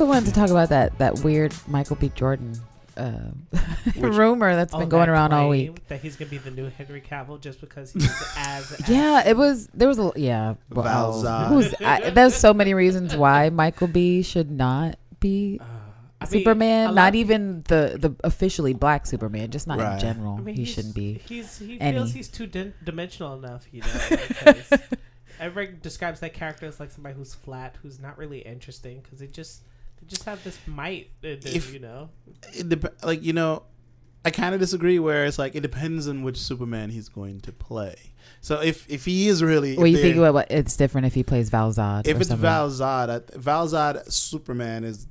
also wanted to talk about that that weird Michael B. Jordan uh, rumor that's been going that around all claim week. That he's gonna be the new Henry Cavill just because he's as Yeah, it was. There was a yeah. Well, who's, I, there's so many reasons why Michael B. should not be Uh, I mean, Superman. a not even the the officially black Superman. Just not Right. in general. I mean, he shouldn't be. He's he any. feels he's too din- dimensional enough, you know. because Everybody describes that character as like somebody who's flat, who's not really interesting, because it just they just have this might, in them, If- you know. it dep- like you know, I kind of disagree. Where it's like it depends on which Superman he's going to play. So if if he is really, well, you think about what it's different if he plays Val Zod? if or it's something. Val Zod, Val Zod Superman is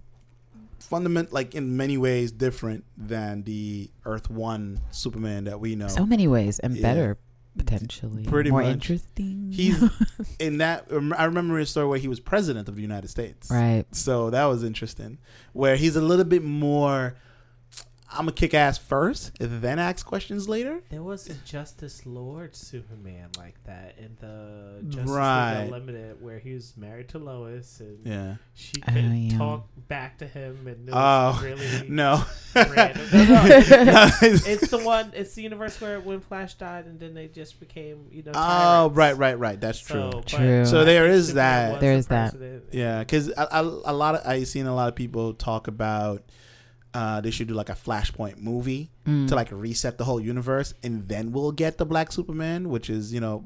fundament like in many ways different than the Earth One Superman that we know. so many ways and Yeah. better potentially, Pretty more much. interesting. He's in that. I remember a story where he was president of the United States. right. So that was interesting. Where he's a little bit more. I'm gonna kick ass first, and then ask questions later. There was a Justice Lord Superman like that in the Justice Right. League Unlimited, where he was married to Lois and Yeah. she Oh, could yeah. talk back to him, and it Oh really no. random. No, No, it's- it's the one. It's the universe where when Flash died, and then they just became you know. oh right, right, right. That's true. So, but True. So there I think is Superman that. There is the that. Yeah, because a, a, a lot of I've seen a lot of people talk about uh, they should do like a Flashpoint movie Mm. to like reset the whole universe, and then we'll get the Black Superman, which is you know,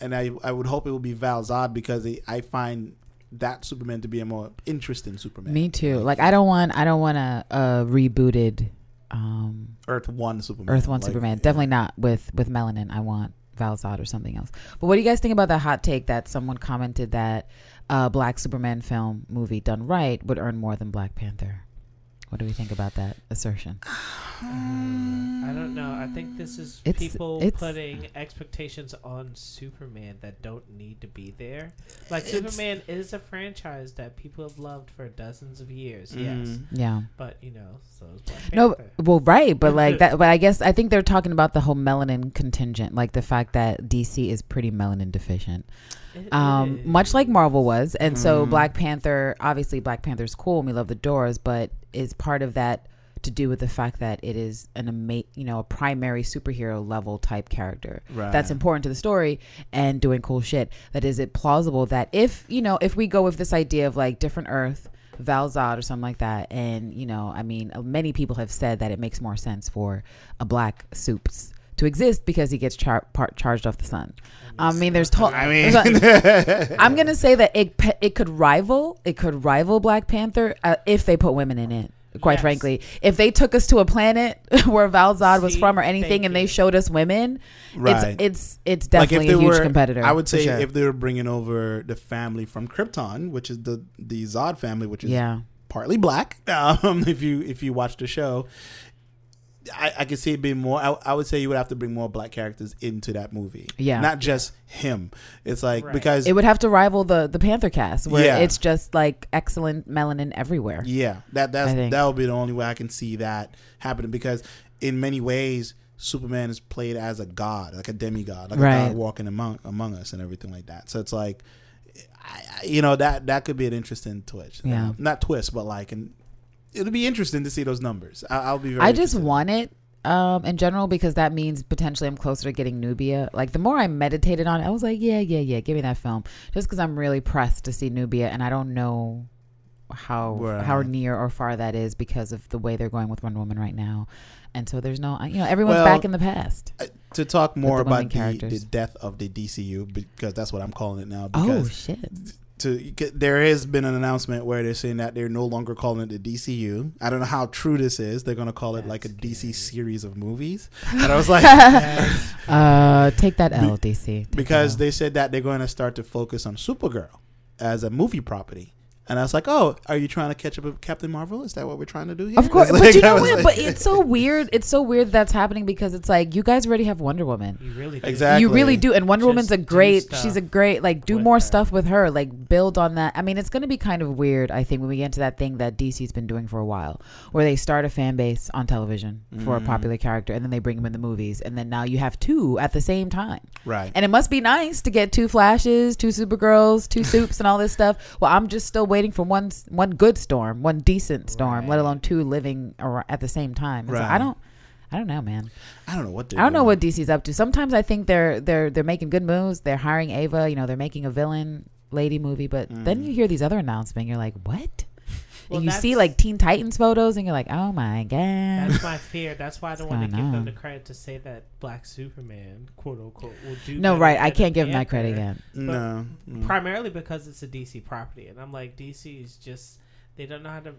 and I I would hope it will be Val Zod because I find that Superman to be a more interesting Superman. Me too. Like I don't want I don't want a, a rebooted um, Earth One Superman. Earth One like, Superman. yeah. Definitely not with with melanin. I want Val Zod or something else. But what do you guys think about the hot take that someone commented that a Black Superman film movie done right would earn more than Black Panther? What do we think about that assertion? I don't know. I think this is It's- people it's- putting expectations on Superman that don't need to be there. Like Superman is a franchise that people have loved for dozens of years. Yes, Mhm. Yeah. but you know, so is Black No, Panther. well, right, but like that. But I guess I think they're talking about the whole melanin contingent, like the fact that DC is pretty melanin deficient, um, much like. Marvel was, and so Mhm. Black Panther. Obviously, Black Panther's cool, and we love the Doors, but is part of that to do with the fact that it is an ama- you know, a primary superhero level type character Right. that's important to the story and doing cool shit. That is it plausible that if you know if we go with this idea of like different Earth, Val Zod or something like that, and you know, I mean, many people have said that it makes more sense for a black soups to exist because he gets char- part charged off the sun. I mean, there's to- I mean, I'm gonna say that it it could rival it could rival Black Panther uh, if they put women in it. Quite Yes. frankly, if they took us to a planet where Val Zod was See, from or anything, and they showed us women, Right. it's it's it's Like, if definitely they a huge were- competitor. I would say sure. if they were bringing over the family from Krypton, which is the the Zod family, which is yeah, partly black. Um, if you if you watch the show, I, I could see it being more. I, I would say you would have to bring more black characters into that movie. Yeah. not just him. It's like Right. because it would have to rival the the Panther cast, where Yeah. it's just like excellent melanin everywhere. yeah, that that's that would be the only way I can see that happening because in many ways. Superman is played as a god, like a demigod, like a god walking among among us and everything like that. So it's like, I, I- you know, that that could be an interesting twist. Yeah. Not twist, but like, an, it'll be interesting to see those numbers. I, I'll be. Very I just interested. want it um, in general because that means potentially I'm closer to getting Nubia. Like the more I meditated on it, I was like, yeah, yeah, yeah, give me that film. Just because I'm really pressed to see Nubia, and I don't know how how near or far that is because of the way they're going with Wonder Woman right now. And so there's no, you know, everyone's Well, back in the past. Uh, to talk more the about the, the death of the DCU because that's what I'm calling it now. Oh Because shit! To there has been an announcement where they're saying that they're no longer calling it the DCU. I don't know how true this is. They're going to call it like a DC scary. series of movies. And I was like, Uh, take that L, DC. Take because that L. they said that they're going to start to focus on Supergirl as a movie property. And I was like, "Oh, are you trying to catch up with Captain Marvel? Is that what we're trying to do here?" Of course, It's but you know what? like- But it's so weird. It's so weird that's happening because it's like you guys already have Wonder Woman. You really do. Exactly. You really do. And Wonder Just Woman's a great. She's a great. Like do more her. stuff with her. Like build on that. I mean, it's going to be kind of weird. I think when we get into that thing that DC's been doing for a while, where they start a fan base on television for a Mhm. popular character, and then they bring them in the movies, and then now you have two at the same time. right. And it must be nice to get two Flashes, two Supergirls, two Soups, and all this stuff. Well, I'm just still waiting for one one good storm, one decent storm, let alone two living ar- at the same time. And so I don't, I don't know, man. I don't know what. I don't know what DC's up to. Sometimes I think they're they're they're making good moves. They're hiring Ava. You know, they're making a villain lady movie. But then Mm. you hear these other announcements. You're like, what? Well, and you see like Teen Titans photos, and you're like, oh my god. That's my fear. That's why I don't want to going give them the credit to say that Black Superman, quote unquote, will do. No, right. I can't give them that credit yet. No. no. Primarily because it's a DC property, and I'm like, DC is just they don't know how to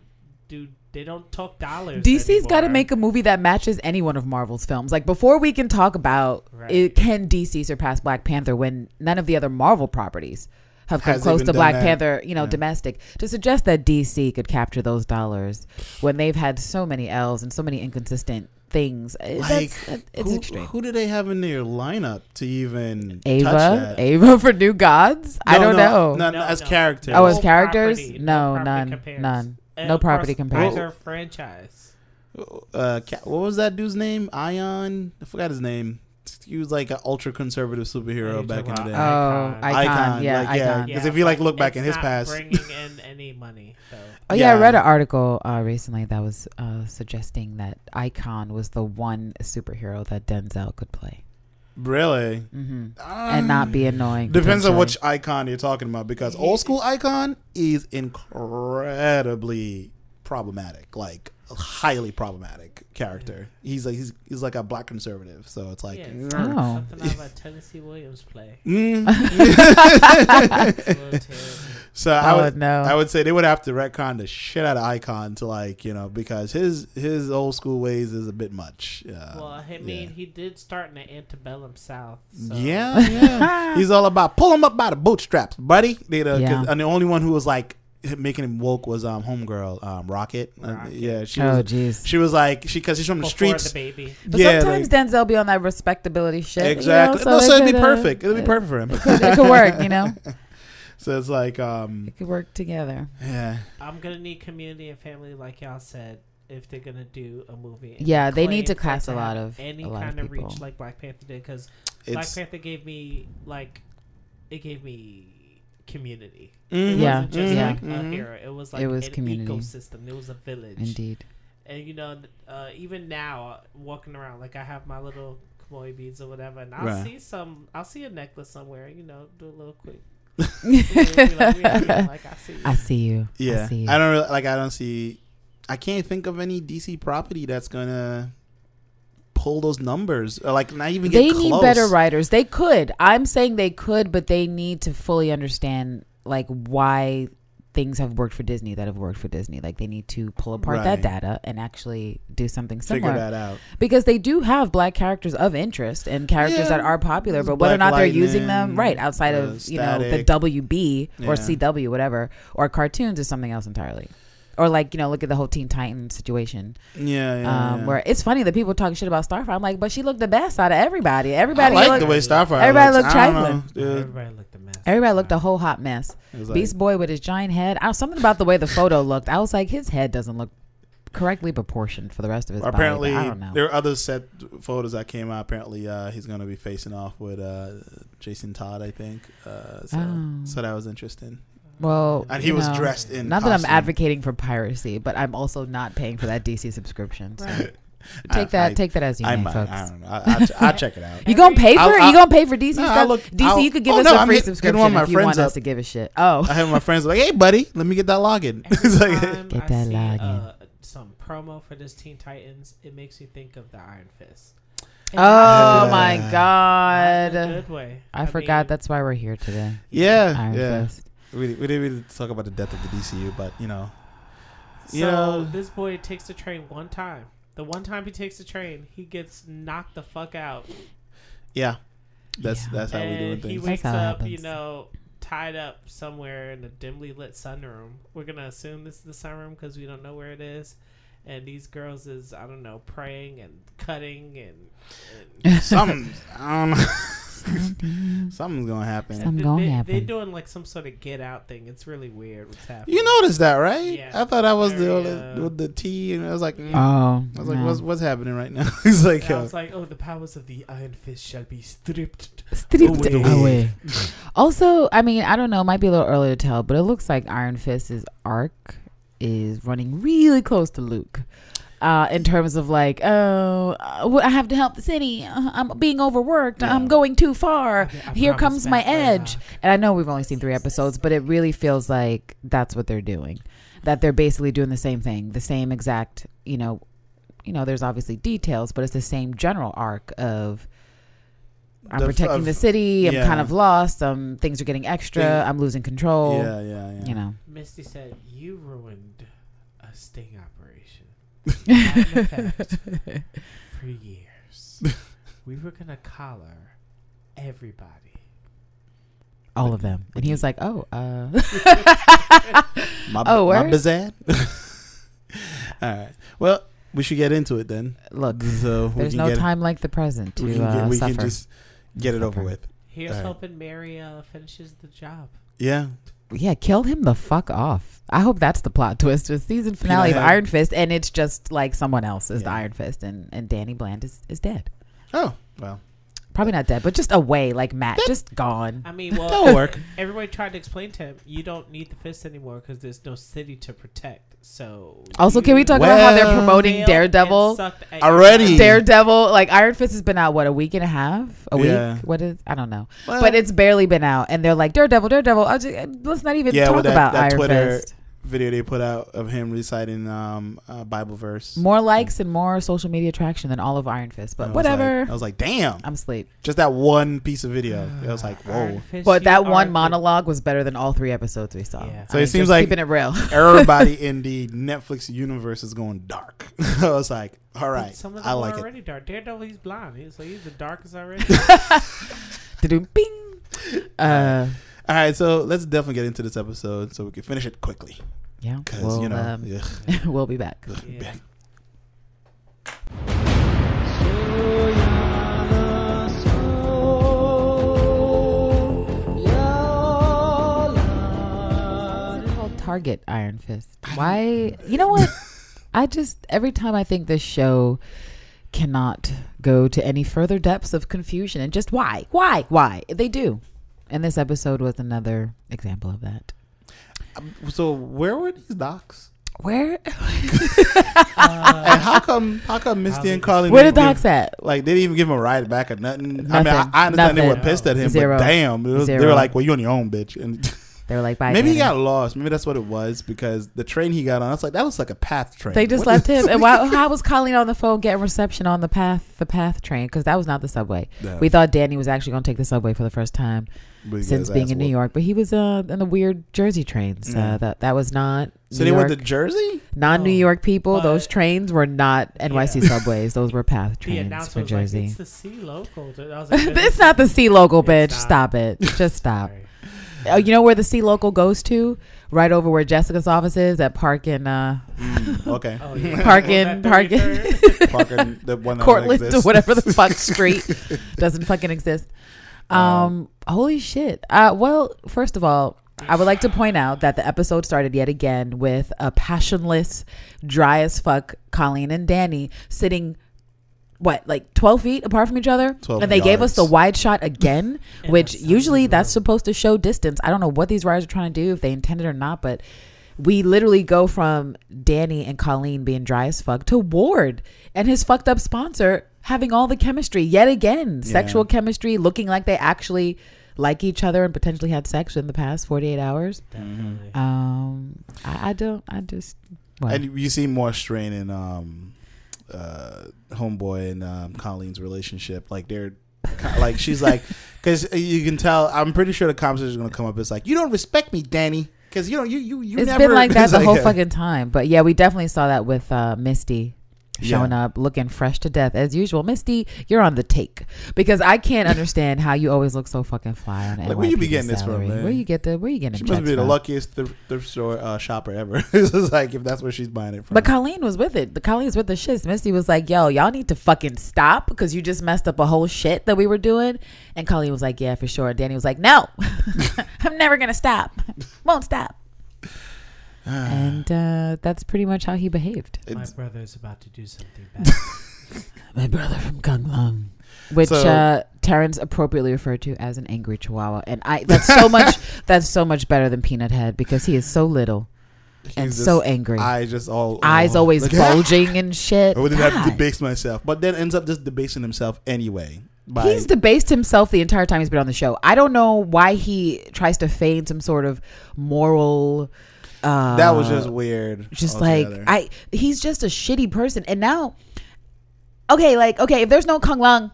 do. They don't talk dollars. DC's got to make a movie that matches any one of Marvel's films. Like before we can talk about Right. it, can DC surpass Black Panther when none of the other Marvel properties have come close to Black that. Panther, you know, Yeah. domestic. To suggest that DC could capture those dollars when they've had so many L's and so many inconsistent things, eh, Like, that's, it's who, extreme. who do they have in their lineup to even touch Ava, that? Ava for New Gods. I don't no, know. no, No, as characters. Oh, as No characters? property, No, property none, compares. none. And No property course, compares. Either franchise. uh, what was that dude's name? Ion. I forgot his name. He was like an ultra conservative superhero You're back in the day. about Oh, Icon. icon. Icon, Yeah, like, yeah. icon. 'Cause if you, like, look back it's in his not past- bringing in any money. So. Oh yeah, I read an article uh, recently that was uh, suggesting that Icon was the one superhero that Denzel could play, Really? hmm and not be annoying. Depends on which icon you're talking about because old school icon is incredibly problematic, like a highly problematic character. He's like he's, he's like a black conservative, so it's like yeah, so- Oh. something out of a Tennessee Williams play. Mm. It's a little terrible. so I Oh would no! I would say they would have to retcon the shit out of icon to like you know because his his old school ways is a bit much. Uh, Well, I mean, he did start in the antebellum South. So. Yeah, yeah. He's all about pull him up by the bootstraps, buddy. They the, 'cause- Yeah. And the only one who was like making him woke was um homegirl um Rocket. Uh, yeah, she oh was. jeez. She was like she because she's from the streets. the baby. But yeah, sometimes like- Denzel be on that respectability shit. exactly. You know, no, so it'd be could, uh, perfect. It'd be it- perfect for him. It could, it could work, you know. so it's like um It could work together. yeah I'm gonna need community and family, like y'all said, if they're gonna do a movie. Yeah, they need to claim for it cast a lot of- any a lot kind of, people. reach like Black Panther did, because Black Panther gave me like it gave me community. Mhm, It Yeah, wasn't just yeah. like a mhm. hero. It was like It was an community. ecosystem. It was a village. Indeed. And you know, uh, even now, uh, walking around, like I have my little Kimoyo beads or whatever, and I'll Right. see some, I'll see a necklace somewhere. You know, do a little quick. like, like, I see. You. I see you. Yeah, I see you. I don't really, like. I don't see. I can't think of any DC property that's gonna pull those numbers. Like not even get they close. need better writers. They could. I'm saying they could, but they need to fully understand like why things have worked for Disney that have worked for Disney. Like they need to pull apart that data and actually do something similar. Figure that out. Because they do have black characters of interest and characters Yeah, that are popular, but whether or not they're using them right outside uh, of you know the WB or Yeah. CW, whatever, or cartoons is something else entirely. Or like you know, look at the whole Teen Titan situation, Yeah, yeah. um, yeah. where it's funny that people talk shit about Starfire. I'm like, but she looked the best out of everybody. I Everybody like looked, the way Starfire. everybody looks. looked I trifling. dude. Everybody looked a mess. everybody looked a whole hot mess. Like- Beast Boy with his giant head. I, something about the way the photo looked. I was like, his head doesn't look correctly proportioned for the rest of his apparently, body. but I don't know. there are other set photos that came out. Apparently, uh, he's going to be facing off with uh, Jason Todd, I think. Uh, so, Oh. so that was interesting. Well, And he was know, dressed in Not that I'm advocating for piracy, but I'm also not paying for that DC subscription. So Right. take that, I- take that as you I may, might. folks. I don't know. I, I'll, I'll check it out. You gonna pay for I'll- it? I'll- you gonna pay for DC No, I'll stuff? look- DC, I'll- you could give oh, us no, a I'm free hit- hitting subscription one of my if you want friends us to give a shit. Oh, I have my friends like, "Hey, buddy, let me get that login." Every it's like, Get I that see, login. Uh, some promo for this Teen Titans, it makes me think of the Iron Fist. oh And not my Yeah. in a god! good way. I, forgot mean, that's why we're here today. yeah, Iron yeah. Fist. We, we didn't really talk about the death of the DCU, but you know, So You know- this boy takes the train one time. The one time he takes the train, he gets knocked the fuck out, yeah, that's Yeah. that's how we do and he wakes up, you know, tied up somewhere in a dimly lit sunroom. We're gonna assume this is the sunroom because we don't know where it is. And these girls is I don't know praying and cutting and, and Some I don't know. Something's gonna happen. Some- They- gonna they, happen. They're doing like some sort of get out thing. It's really weird what's happening. You noticed that, right? Yeah. I thought that was the Very, the, uh, with the T, and I was like, mm. Oh, I was like, no. what's what's happening right now? He's like, I uh, was like, oh, the powers of the Iron Fist shall be stripped. Stripped away. away. Also, I mean, I don't know. It might be a little early to tell, but it looks like Iron Fist's arc is running really close to Luke. Uh, in terms of like, oh, uh, I have to help the city. Uh, I'm being overworked. Yeah. I'm going too far. Okay, I Here comes my edge. Murdock. And I know we've only seen three episodes, but it really feels like that's what they're doing. That they're basically doing the same thing, the same exact, you know, you know. There's obviously details, but it's the same general arc of I'm The protecting of- the city. I'm yeah. kind of lost. Um, things are getting extra. Thing- I'm losing control. yeah, yeah, yeah. You know. Misty said, "You ruined a sting operation Had an effect for years. We were gonna collar everybody." All of them. And he was like, "Oh, uh, My, Oh, my word? bazad. All right. Well, we should get into it then. look, So there's no get, time like the present We to can, get, uh, we suffer." can just get it over with. Here's Alright. hoping Mary uh, finishes the job. Yeah. yeah, kill him the fuck off. I hope that's the plot twist. with season finale of Iron Fist, and it's just like someone else is the Iron Fist, and and Danny Bland is is dead. Oh well, Probably not dead, but just away, like Matt, just gone. I mean, well, that'll work. everybody tried to explain to him, you don't need the fist anymore because there's no city to protect. So Also, can we talk about how they're promoting Daredevil? and sucked at Already. Daredevil, like Iron Fist has been out what a week and a half, a Yeah. week. What is I don't know, Well, but it's barely been out, and they're like Daredevil, Daredevil. I'll just, let's not even Yeah, talk with that- about that Iron Twitter- Fist. Video they put out of him reciting um uh, Bible verse. More likes and more social media traction than all of Iron Fist, but was whatever. like- I was like, damn. I'm asleep. Just that one piece of video. I was like, whoa. Fist, But that one monologue was better than all three episodes we saw. Yeah. So I it mean, seems like- keeping it real. Everybody in the Netflix universe is going dark. I was like, all right, But Some of I like are it. already dark. Daredevil, he's blind. He's, so he's the darkest already. Da-doom, Bing. Uh, All right, so let's definitely get into this episode so we can finish it quickly yeah, because we'll, you know, um, ugh, we'll be back. ugh, Yeah. Why is it called Target Iron Fist? Why? You know what? I just every time I think this show cannot go to any further depths of confusion and just why, why, why they do, and this episode was another example of that. Um, So where were these docs? Where and how come? How come Misty and Carly? where the didn't give- docs at? Like they didn't even give him a ride back or nothing. I mean, I, I understand they were pissed at him, Zero. but damn, it was, they were like, "Well, you on your own, bitch." And They were like, bye. maybe he got lost. Maybe that's what it was because the train he got on, I was like, that was like a path train. They just What left him. And why, how was Colleen on the phone getting reception on the path, the path train? Because that was not the subway. Yeah. We thought Danny was actually going to take the subway for the first time But he since being in New York, but he was uh, in the weird Jersey trains. Yeah. Uh, that that was not. So New they York. went to Jersey. non New Oh, York people. Those but- trains were not NYC Yeah. subways. Those were path the trains for announcement was like, Jersey. it's the C local. I was like, it's not the C local, bitch. not. Stop it. Just stop. Sorry. Oh, you know where the C local goes to? Right over where Jessica's office is at Park and uh, Mm, okay. Oh, yeah. Parking- That parking. 33rd? Fucking the one that Cortland or exists. whatever the fuck street doesn't fucking exist. Um, holy shit. Uh, well, first of all, I would like to point out that the episode started yet again with a passionless, dry as fuck Colleen and Danny sitting. What, like 12 feet apart from each other? 12 And they gave us the wide shot again, which a usually sunny that's supposed to show distance. I don't know what these writers are trying to do, if they intended or not, but we literally go from Danny and Colleen being dry as fuck to Ward and his fucked up sponsor having all the chemistry yet again. Yeah. Sexual chemistry, looking like they actually like each other and potentially had sex in the past 48 hours. Definitely. Um, I, I don't, I just? And you see more strain in um, uh, homeboy and um, Colleen's relationship. Like they're like she's like because you can tell. I'm pretty sure the conversation is going to come up. It's like you don't respect me, Danny, because you know you you you it's never. been like that the whole uh, fucking time. But yeah, we definitely saw that with uh, Misty showing up looking fresh to death as usual. Misty, you're on the take because I can't understand how you always look so fucking fly on Like, where you be getting this from, man? Where you get the where you getting She must be the luckiest thrift, thrift store uh, shopper ever. it's like if that's where she's buying it from. But Colleen was with it. The Colleen was with the shits. Misty was like, "Yo, y'all need to fucking stop because you just messed up a whole shit that we were doing." And Colleen was like, "Yeah, for sure." Danny was like, "No, I'm never gonna stop. Won't stop." And uh, that's pretty much how he behaved. My It's- brother is about to do something bad. My brother from Kunlun, which So- uh, Terrence appropriately referred to as an angry Chihuahua, and I that's so much that's so much better than Peanut Head because he is so little and he's so just- angry. eyes just all Eyes oh, always like, bulging and shit. I wouldn't have to God. debase myself, but then ends up just debasing himself anyway. By, He's debased himself the entire time he's been on the show. I don't know why he tries to feign some sort of moral. Uh, that was just weird. just like. I. He's just a shitty person, and now, okay, like okay, if there's no Kunlun,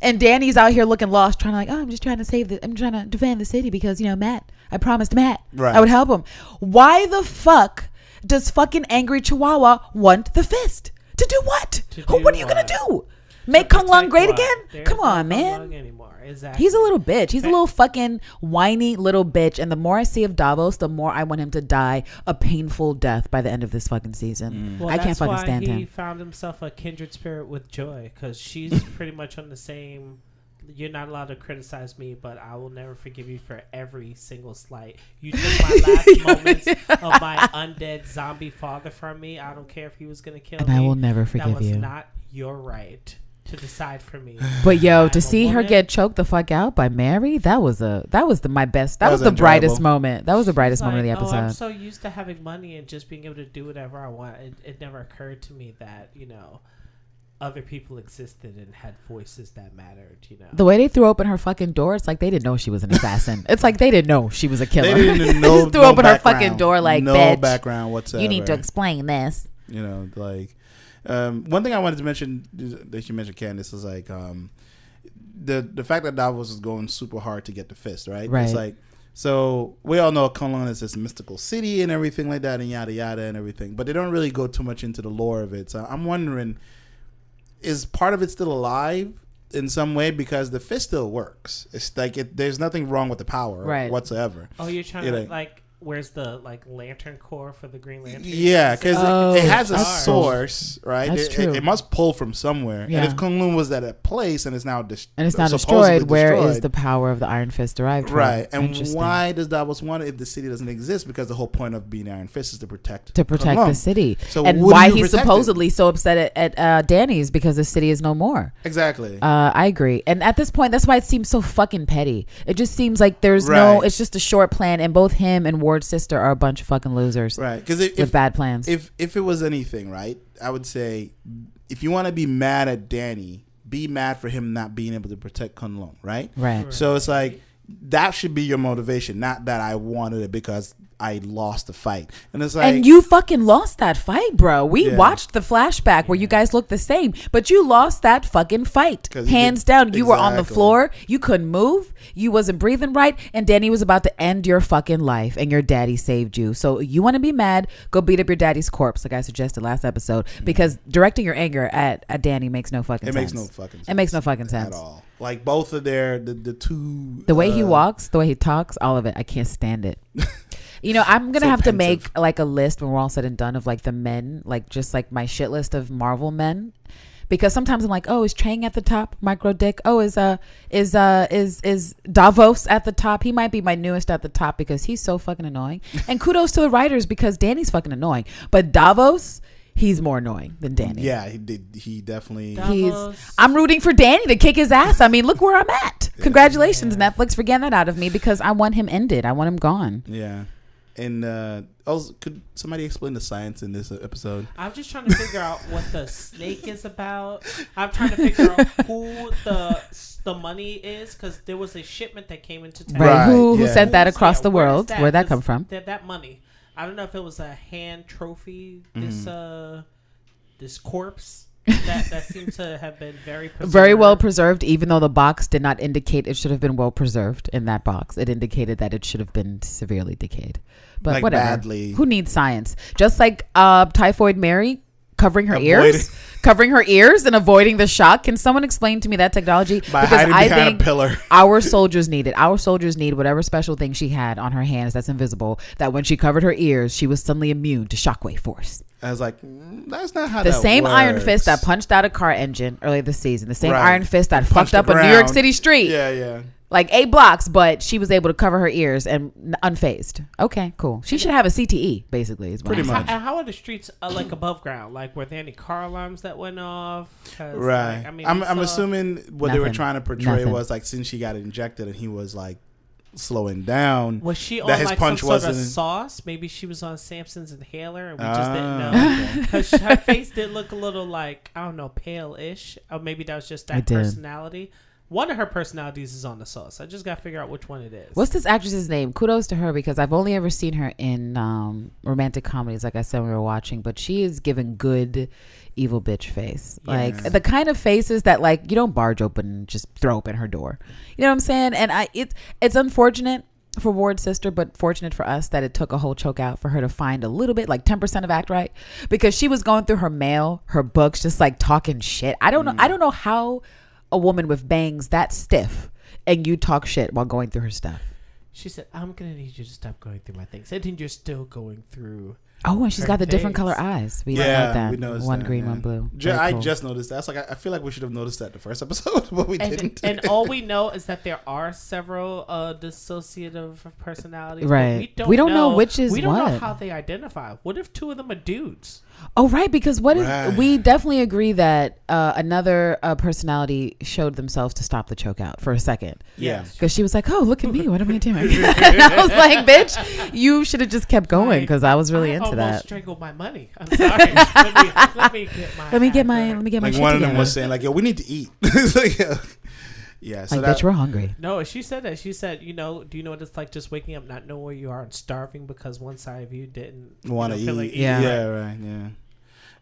and Danny's out here looking lost, trying to like, oh, I'm just trying to save the, I'm trying to defend the city because you know Matt, I promised Matt, Right. I would help him. Why the fuck does fucking angry Chihuahua want the fist to do what? To do what are you gonna do? Make Kunlun great what? again? There's Come on, Kung man. Exactly. He's a little bitch. He's a little fucking whiny little bitch. And the more I see of Davos, the more I want him to die a painful death by the end of this fucking season. Mm. Well, I can't that's fucking why stand he him. found himself a kindred spirit with Joy because she's pretty much on the same. You're not allowed to criticize me, but I will never forgive you for every single slight. You took my last moments of my undead zombie father from me. I don't care if he was gonna kill And me. I will never forgive you. that forgive was you. not your right to decide for me. But yo, to a see her get choked the fuck out by Mary, that was a that was the my best. That, That was, was the brightest moment. That was the brightest It's moment of the like, Oh, I'm episode. so used to having money and just being able to do whatever I want. It, it never occurred to me that you know other people existed and had voices that mattered. You know, the way they threw open her fucking door, it's like they didn't know she was an assassin. it's like they didn't know she was a killer. they didn't They know. just threw no open her fucking door like, no bitch, background whatsoever. you need to explain this. you know, like um, one thing I wanted to mention that you mentioned, Candace, is like um, the the fact that Davos is going super hard to get the fist, right? Right. It's like so we all know Kunlun is this mystical city and everything like that, and yada yada and everything, but they don't really go too much into the lore of it. So I'm wondering, is part of it still alive? In some way, because the fist still works. It's like it, there's nothing wrong with the power Right. whatsoever. oh, you're trying you to know. like. Where's the like lantern core for the Green Lantern? Yeah, because Oh, it, it has a that's source, right? That's it, it- true. It, must pull from somewhere. Yeah. And if Kunlun was at a place and it's now dis- And it's not destroyed. Where is destroyed, the power of the Iron Fist derived from? right? And why does Davos want it if the city doesn't exist? Because the whole point of being Iron Fist is to protect to protect Kunlun. the city. So and why he's protect it? supposedly so upset at, at uh, Danny's because the city is no more. Exactly. Uh, I agree. And at this point, that's why it seems so fucking petty. It just seems like there's no, it's just a short plan. And both him and Ward's sister are a bunch of fucking losers right. Because if, with if bad plans. if if it was anything, right, I would say if you want to be mad at Danny, be mad for him not being able to protect Kunlun, right? right. Right. So it's like that should be your motivation, not that I wanted it because I lost the fight. And it's like and you fucking lost that fight, bro. We Yeah. watched the flashback where you guys look the same, but you lost that fucking fight. Hands did- down. You were on the floor. You couldn't move. You wasn't breathing right. And Danny was about to end your fucking life and your daddy saved you. So you want to be mad, go beat up your daddy's corpse, like I suggested last episode, because directing your anger at, at Danny makes no fucking it sense. It makes no fucking sense. It makes no fucking sense at all. Like both of their the, the two The way he uh, walks, the way he talks, all of it, I can't stand it. You know, I'm gonna So have to make like a list when we're all said and done of like the men, like just like my shit list of Marvel men, because sometimes I'm like, oh, is Chang at the top? Micro Dick. Oh, is uh is uh is is Davos at the top? He might be my newest at the top because he's so fucking annoying. And kudos to the writers because Danny's fucking annoying, but Davos, he's more annoying than Danny. Yeah, he did. He definitely. He's. Davos. I'm rooting for Danny to kick his ass. I mean, look where I'm at. Congratulations, Netflix, for getting that out of me because I want him ended. I want him gone. Yeah, and uh, also, could somebody explain the science in this episode? I'm just trying to figure out what the snake is about. I'm trying to figure out who the the money is because there was a shipment that came into town. Right? Right, who who sent that across yeah, the where is world? Where'd that 'Cause come from? That, that money. I don't know if it was a hand trophy. This Mm-hmm. uh, this corpse that that seemed to have been very Very well preserved. preserved, even though the box did not indicate it should have been well preserved in that box. It indicated that it should have been severely decayed. But Like whatever. badly. Who needs science? Just like uh, typhoid Mary covering her ears, covering her ears and avoiding the shock. Can someone explain to me that technology? By hiding behind a pillar. our soldiers need it. Our soldiers need whatever special thing she had on her hands that's invisible. That when she covered her ears, she was suddenly immune to shockwave force. I was like, mm, that's not how The same Iron. Fist that punched out a car engine earlier this season. The same Right. Iron Fist that fucked up the a New York. City street. Yeah, yeah. Like eight blocks, but she was able to cover her ears and unfazed. Okay, cool. She should have a CTE, basically. Is what Pretty I'm How, much. saying. how are the streets uh, like above ground? Like were there any car alarms that went off? Right. like, I mean, I'm, I'm assuming what they were trying to portray Nothing. was like since she got injected and he was like slowing down. Was she that on his like punch some sort of wasn't- sauce? Maybe she was on Samson's inhaler and we just didn't Ah, know. Because her face did look a little like I don't know, pale-ish, or maybe that was just It that did. Personality. One of her personalities is on the sauce. I just got to figure out which one it is. What's this actress's name? Kudos to her because I've only ever seen her in um, romantic comedies, like I said when we were watching. But she is given good evil bitch face, like the kind of faces that like you don't barge open and just throw open her door. You know what I'm saying? And I it's it's unfortunate for Ward's sister, but fortunate for us that it took a whole choke out for her to find a little bit, like 10% of act right, because she was going through her mail, her books, just like talking shit. I don't know. I don't know how a woman with bangs that stiff and you talk shit while going through her stuff. She said, "I'm gonna need you to stop going through my things." And then you're still going through. Oh, and she's got the different color eyes. We yeah, yeah, know that. we noticed one that, green, yeah. one blue. Ju- Very I cool. just noticed that. It's like I, I feel like we should have noticed that the first episode, but we And, didn't. and all we know is that there are several uh, dissociative personalities. Right. We don't, We don't know which is We don't know how they identify. What if two of them are dudes? Oh, right. Because what if Right. we definitely agree that uh, another uh, personality showed themselves to stop the choke out for a second. yeah. Because she was like, "Oh, look at me! What am I doing?" and I was like, "Bitch, you should have just kept going." Because I was really I into almost that. strangled my money. I'm sorry. let, me, let me get my. Let me get my let me get my Like shit one of together. them was saying, like, "Yo, we need to eat." It's like, yeah, yeah. So like, that, bitch, we're hungry. No, she said that. She said, you know, do you know what it's like just waking up, not knowing where you are, and starving because one side of you didn't want to you know, eat. like Yeah. yeah, right, yeah.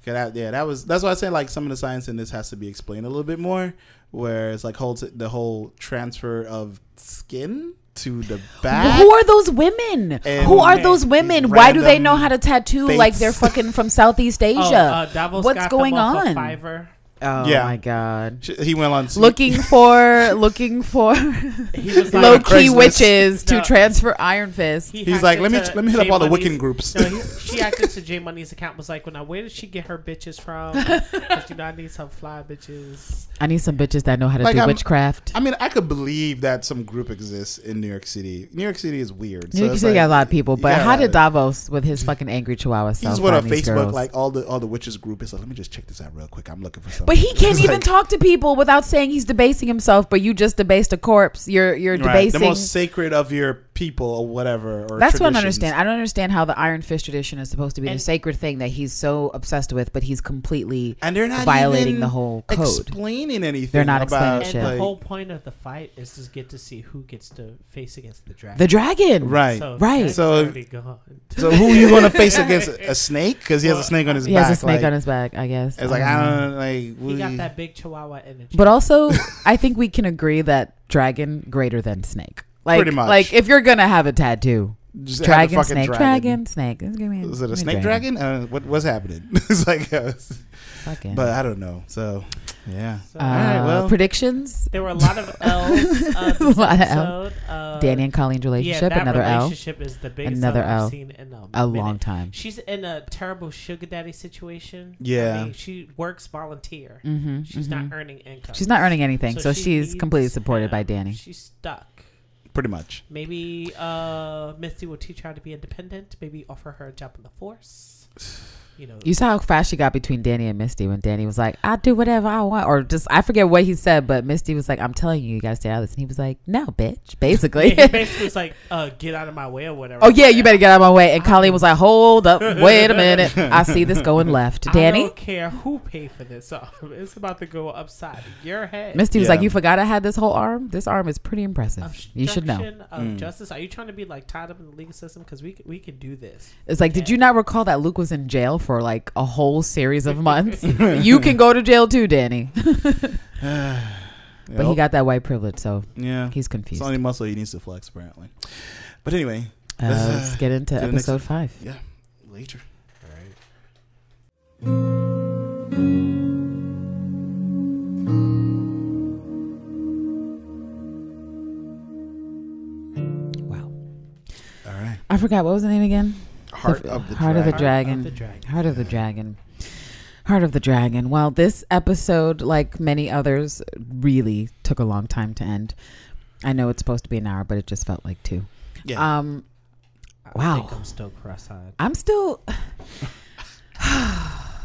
Okay, that, yeah, that was that's why I say like some of the science in this has to be explained a little bit more. Where it's like whole t- the whole transfer of skin to the back. Who are those women? And Who are those women? Why do they know how to tattoo like they're fucking from Southeast Asia? Oh, uh, Davos What's got them going on? Fiverr. Oh Yeah. my god! Sh- He went on Looking for looking for He was like, low on key witches wits to transfer Iron Fist. he He's like, let me into let me hit up J all the Money's- Wiccan groups. No, he, she hacked into J Money's account. Was like, well, now where did she get her bitches from? 'Cause, you know, I need some fly bitches. I need some bitches that know how to Like, do I'm- witchcraft. I mean, I could believe that some group exists in New York City. New York City is weird. New York it's City like- got a lot of people, but yeah. how did Davos with his fucking angry Chihuahua He self just went on Facebook, girls? like all the all the witches group. Is like, let me just check this out real quick. I'm looking for something. But he can't even like- talk to people without saying he's debasing himself. But you just debased a corpse. You're you're Right. debasing. the most sacred of your people or whatever. Or That's what I don't understand. I don't understand how the Iron Fist tradition is supposed to be the sacred thing that he's so obsessed with, but he's completely And they're not violating the whole code. explaining anything. They're not about, explaining And shit. the like- whole point of the fight is to get to see who gets to face against the dragon. the dragon, right. So, Right. Dragon's So- already gone. so who are you going to face against a snake? Because he has a snake on his He back. has a snake like, on his back, I guess. It's like don't I know. don't like. He we- got that big Chihuahua energy. But also, I think we can agree that dragon greater than snake. Like, Pretty much. like if you're gonna have a tattoo, just have the dragon, fucking snake, dragon, snake. Is it a snake dragon? Uh, what what's happening? it's like, uh, Fucking. but I don't know. So yeah. So, uh, All right, well. predictions. there were a lot of L's. Uh, A lot of L. Uh, Danny and Colleen's yeah, relationship, that another L, relationship is the biggest Another L I've L. seen in a, a long time. She's in a terrible sugar daddy situation. Yeah. I mean, she works volunteer. Mm-hmm, She's not earning income. She's not earning anything, so, she she's needs completely supported him. by Danny. She's stuck. Pretty much. Maybe uh, Misty will teach her how to be independent. Maybe offer her a job in the force. You know, You saw how fast she got between Danny and Misty when Danny was like, "I'll do whatever I want," or just I forget what he said, but Misty was like, "I'm telling you, you gotta stay out of this," and he was like, "No, bitch," basically. yeah, he basically was like, uh, "Get out of my way" or whatever. oh yeah, you better get out of my way. And Colleen was like, "Hold up, wait a minute, I see this going left." Danny, I don't care who paid for this. arm; It's about to go upside your head. Misty was like, "You forgot I had this whole arm. This arm is pretty impressive. You should know." Of Mm. justice. Are you trying to be like tied up in the legal system? Because we c- we can do this. It's like, did you not recall that Luke was in jail for for like a whole series of months, you can go to jail too, Danny. But he got that white privilege, so yeah, he's confused. It's only muscle he needs to flex, apparently. But anyway, uh, let's, uh, let's get into episode next, five. Yeah, later. All right. Wow. All right. I forgot what was the name again. Heart The- of the Heart of the Dragon. Dragon. Of the dragon. Heart of the Dragon. Heart of the Dragon. Well, this episode, like many others, really took a long time to end. I know it's supposed to be an hour, but it just felt like two. Yeah. Um, I Wow. think I'm still cross-eyed. I'm still.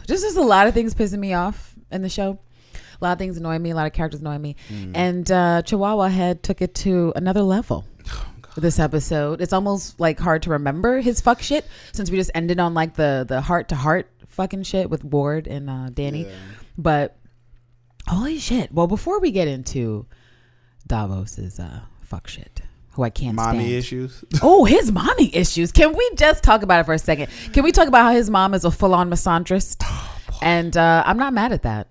just there's a lot of things pissing me off in the show. A lot of things annoying me. A lot of characters annoying me. Mm. And uh, Chihuahua Head took it to another level. Oh, This episode, it's almost like hard to remember his fuck shit since we just ended on like the the heart to heart fucking shit with Ward and uh, Danny. Yeah. But holy shit! Well, before we get into Davos's uh, fuck shit, who I can't Mommy stand. issues. Oh, his mommy issues. Can we just talk about it for a second? Can we talk about how his mom is a full on misandrist? and uh, I'm not mad at that.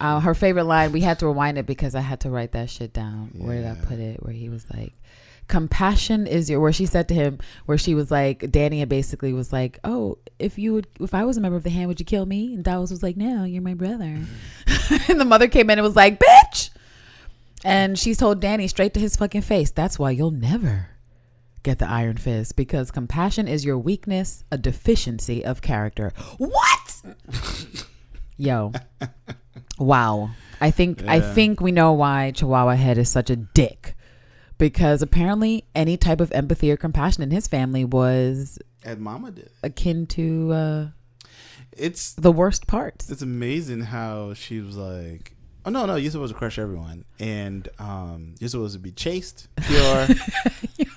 Uh, her favorite line, we had to rewind it because I had to write that shit down. Where did I put it? Where he was like, compassion is your, where she said to him, where she was like, Danny basically was like, oh, if you would, if I was a member of the hand, would you kill me? And Davos was like, no, you're my brother. Mm-hmm. and the mother came in and was like, bitch. And she told Danny straight to his fucking face, that's why you'll never get the iron fist because compassion is your weakness, a deficiency of character. What? Yo. Wow. I think I think we know why Chihuahua Head is such a dick. Because apparently any type of empathy or compassion in his family was And Mama did. akin to uh, It's the worst parts. it's amazing how she was like, oh no no, you're supposed to crush everyone, and um, you're supposed to be chaste, pure.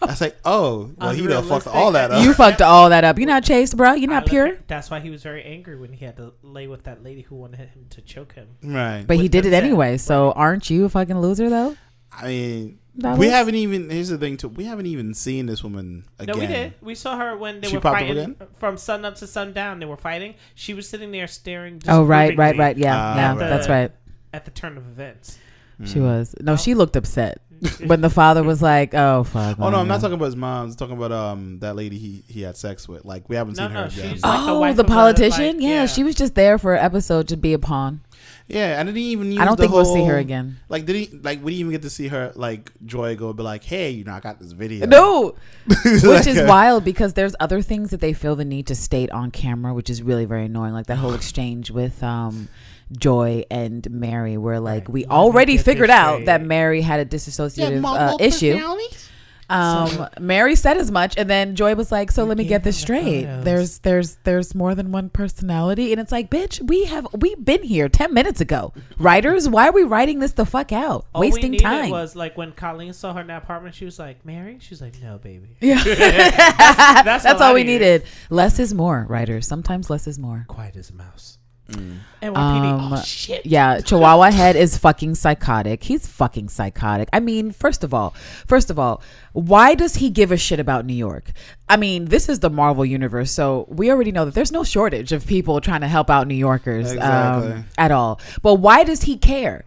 I was like, oh, well, he done fucked all that up. You fucked all that up. You're not chaste, bro. You're not look pure. at- That's why he was very angry when he had to lay with that lady who wanted him to choke him. right. But he did it consent, anyway. So right. aren't you a fucking loser though? I mean, That we was- haven't even. Here's the thing too. We haven't even seen this woman again. No, we did. We saw her when they She were popped up fighting again? from sun up to sundown. They were fighting. She was sitting there staring. Oh right, right, right. Yeah, Ah, yeah, right. that's right. At the turn of events. She Mm. was. No, she looked upset when the father was like, "Oh fuck." Oh no, I'm not talking about his mom. I'm talking about um that lady he he had sex with. Like we haven't No, seen no, her again. she's like Oh, wife the politician. like, yeah, yeah. she was just there for an episode to be a pawn. Yeah, I didn't even. Use I don't think we'll see her again. Like did he? Like we didn't even get to see her. Like Joy go be like, hey, you know, I got this video. No, which Like, is uh, wild because there's other things that they feel the need to state on camera, which is really very annoying. Like that whole exchange with um, Joy and Mary, where like Right. we already figured out that Mary had a Yeah, dissociative uh, issue. Um, So- Mary said as much, and then Joy was like, "So let me get this have the straight. There's there's there's more than one personality, and it's like, bitch, we have we've been here ten minutes ago. Writers, why are we writing this the fuck out? All Wasting time. was like when Colleen saw her in that apartment, she was like, "Mary." She's like, "No, baby." yeah, that's that's, all all we needed. Less is more, writers. Sometimes less is more. Quiet as a mouse. Mm. NYPD. Um, oh shit. Yeah, Chihuahua Head is fucking psychotic. He's fucking psychotic. I mean, first of all, first of all, why does he give a shit about New York? I mean, this is the Marvel universe, so we already know that there's no shortage of people trying to help out New Yorkers Exactly. um, at all. But why does he care?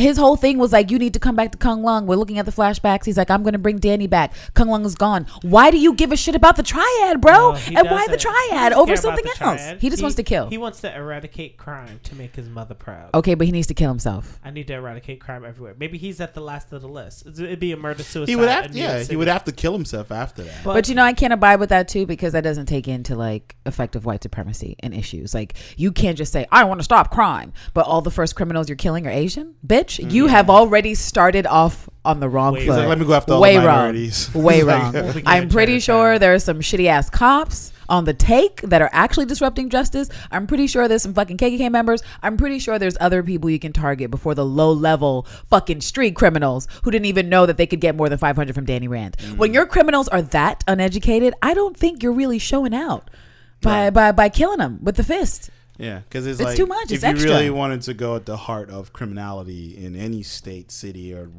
His whole thing was like, you need to come back to Kunlun. We're looking at the flashbacks. He's like, I'm going to bring Danny back. Kunlun is gone. Why do you give a shit about the triad, bro? No, and why the doesn't. He triad over something else? triad. He just wants to kill. He wants to eradicate crime to make his mother proud. okay, but he needs to kill himself. I need to eradicate crime everywhere. Maybe he's at the last of the list. It'd be a murder suicide. He would have, New yeah, he City. would have to kill himself after that. But, But you know, I can't abide with that too because that doesn't take into like effective white supremacy and issues. Like you can't just say I want to stop crime, but all the first criminals you're killing are Asian. Bitch, you have already started off on the wrong Way foot. Like, let me go after all Way the wrong. Way wrong. I'm pretty sure there are some shitty ass cops on the take that are actually disrupting justice. I'm pretty sure there's some fucking KKK members. I'm pretty sure there's other people you can target before the low level fucking street criminals who didn't even know that they could get more than 500 from Danny Rand. Mm. When your criminals are that uneducated, I don't think you're really showing out by Right. by by killing them with the fist. Yeah, because it's, It's like too much, If it's you extra. really wanted to go at the heart of criminality in any state, city, or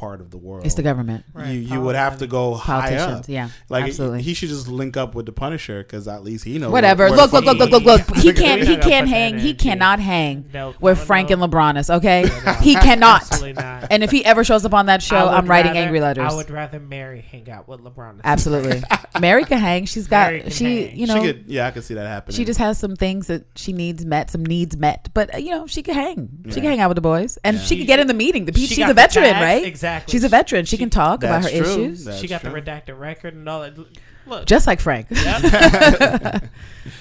part of the world, It's the government. Right, you you would have to go high up. Politicians, yeah, Like absolutely. he should just link up with the Punisher because at least he knows. Whatever. where Look, the look, look, fuck look, look, look. he- He can't. He can't hang. He cannot hang No, with no, Frank no. and LeBronis. Okay, no. he cannot. Absolutely not. And if he ever shows up on that show, I'm writing rather- angry letters. I would rather Mary hang out with LeBron. Absolutely. Mary can hang. She's got. She. hang. You know. she could, yeah, I could see that happening. She just has some things that she needs met, some needs met. But uh, you know, she can hang. She can hang out with the boys, and Yeah. she could get in the meeting. The, She she's a veteran, right? Exactly. She's a veteran. She, She- can talk about her true. issues. That's she got true. the redacted record and all that. Look. just like Frank. Yep.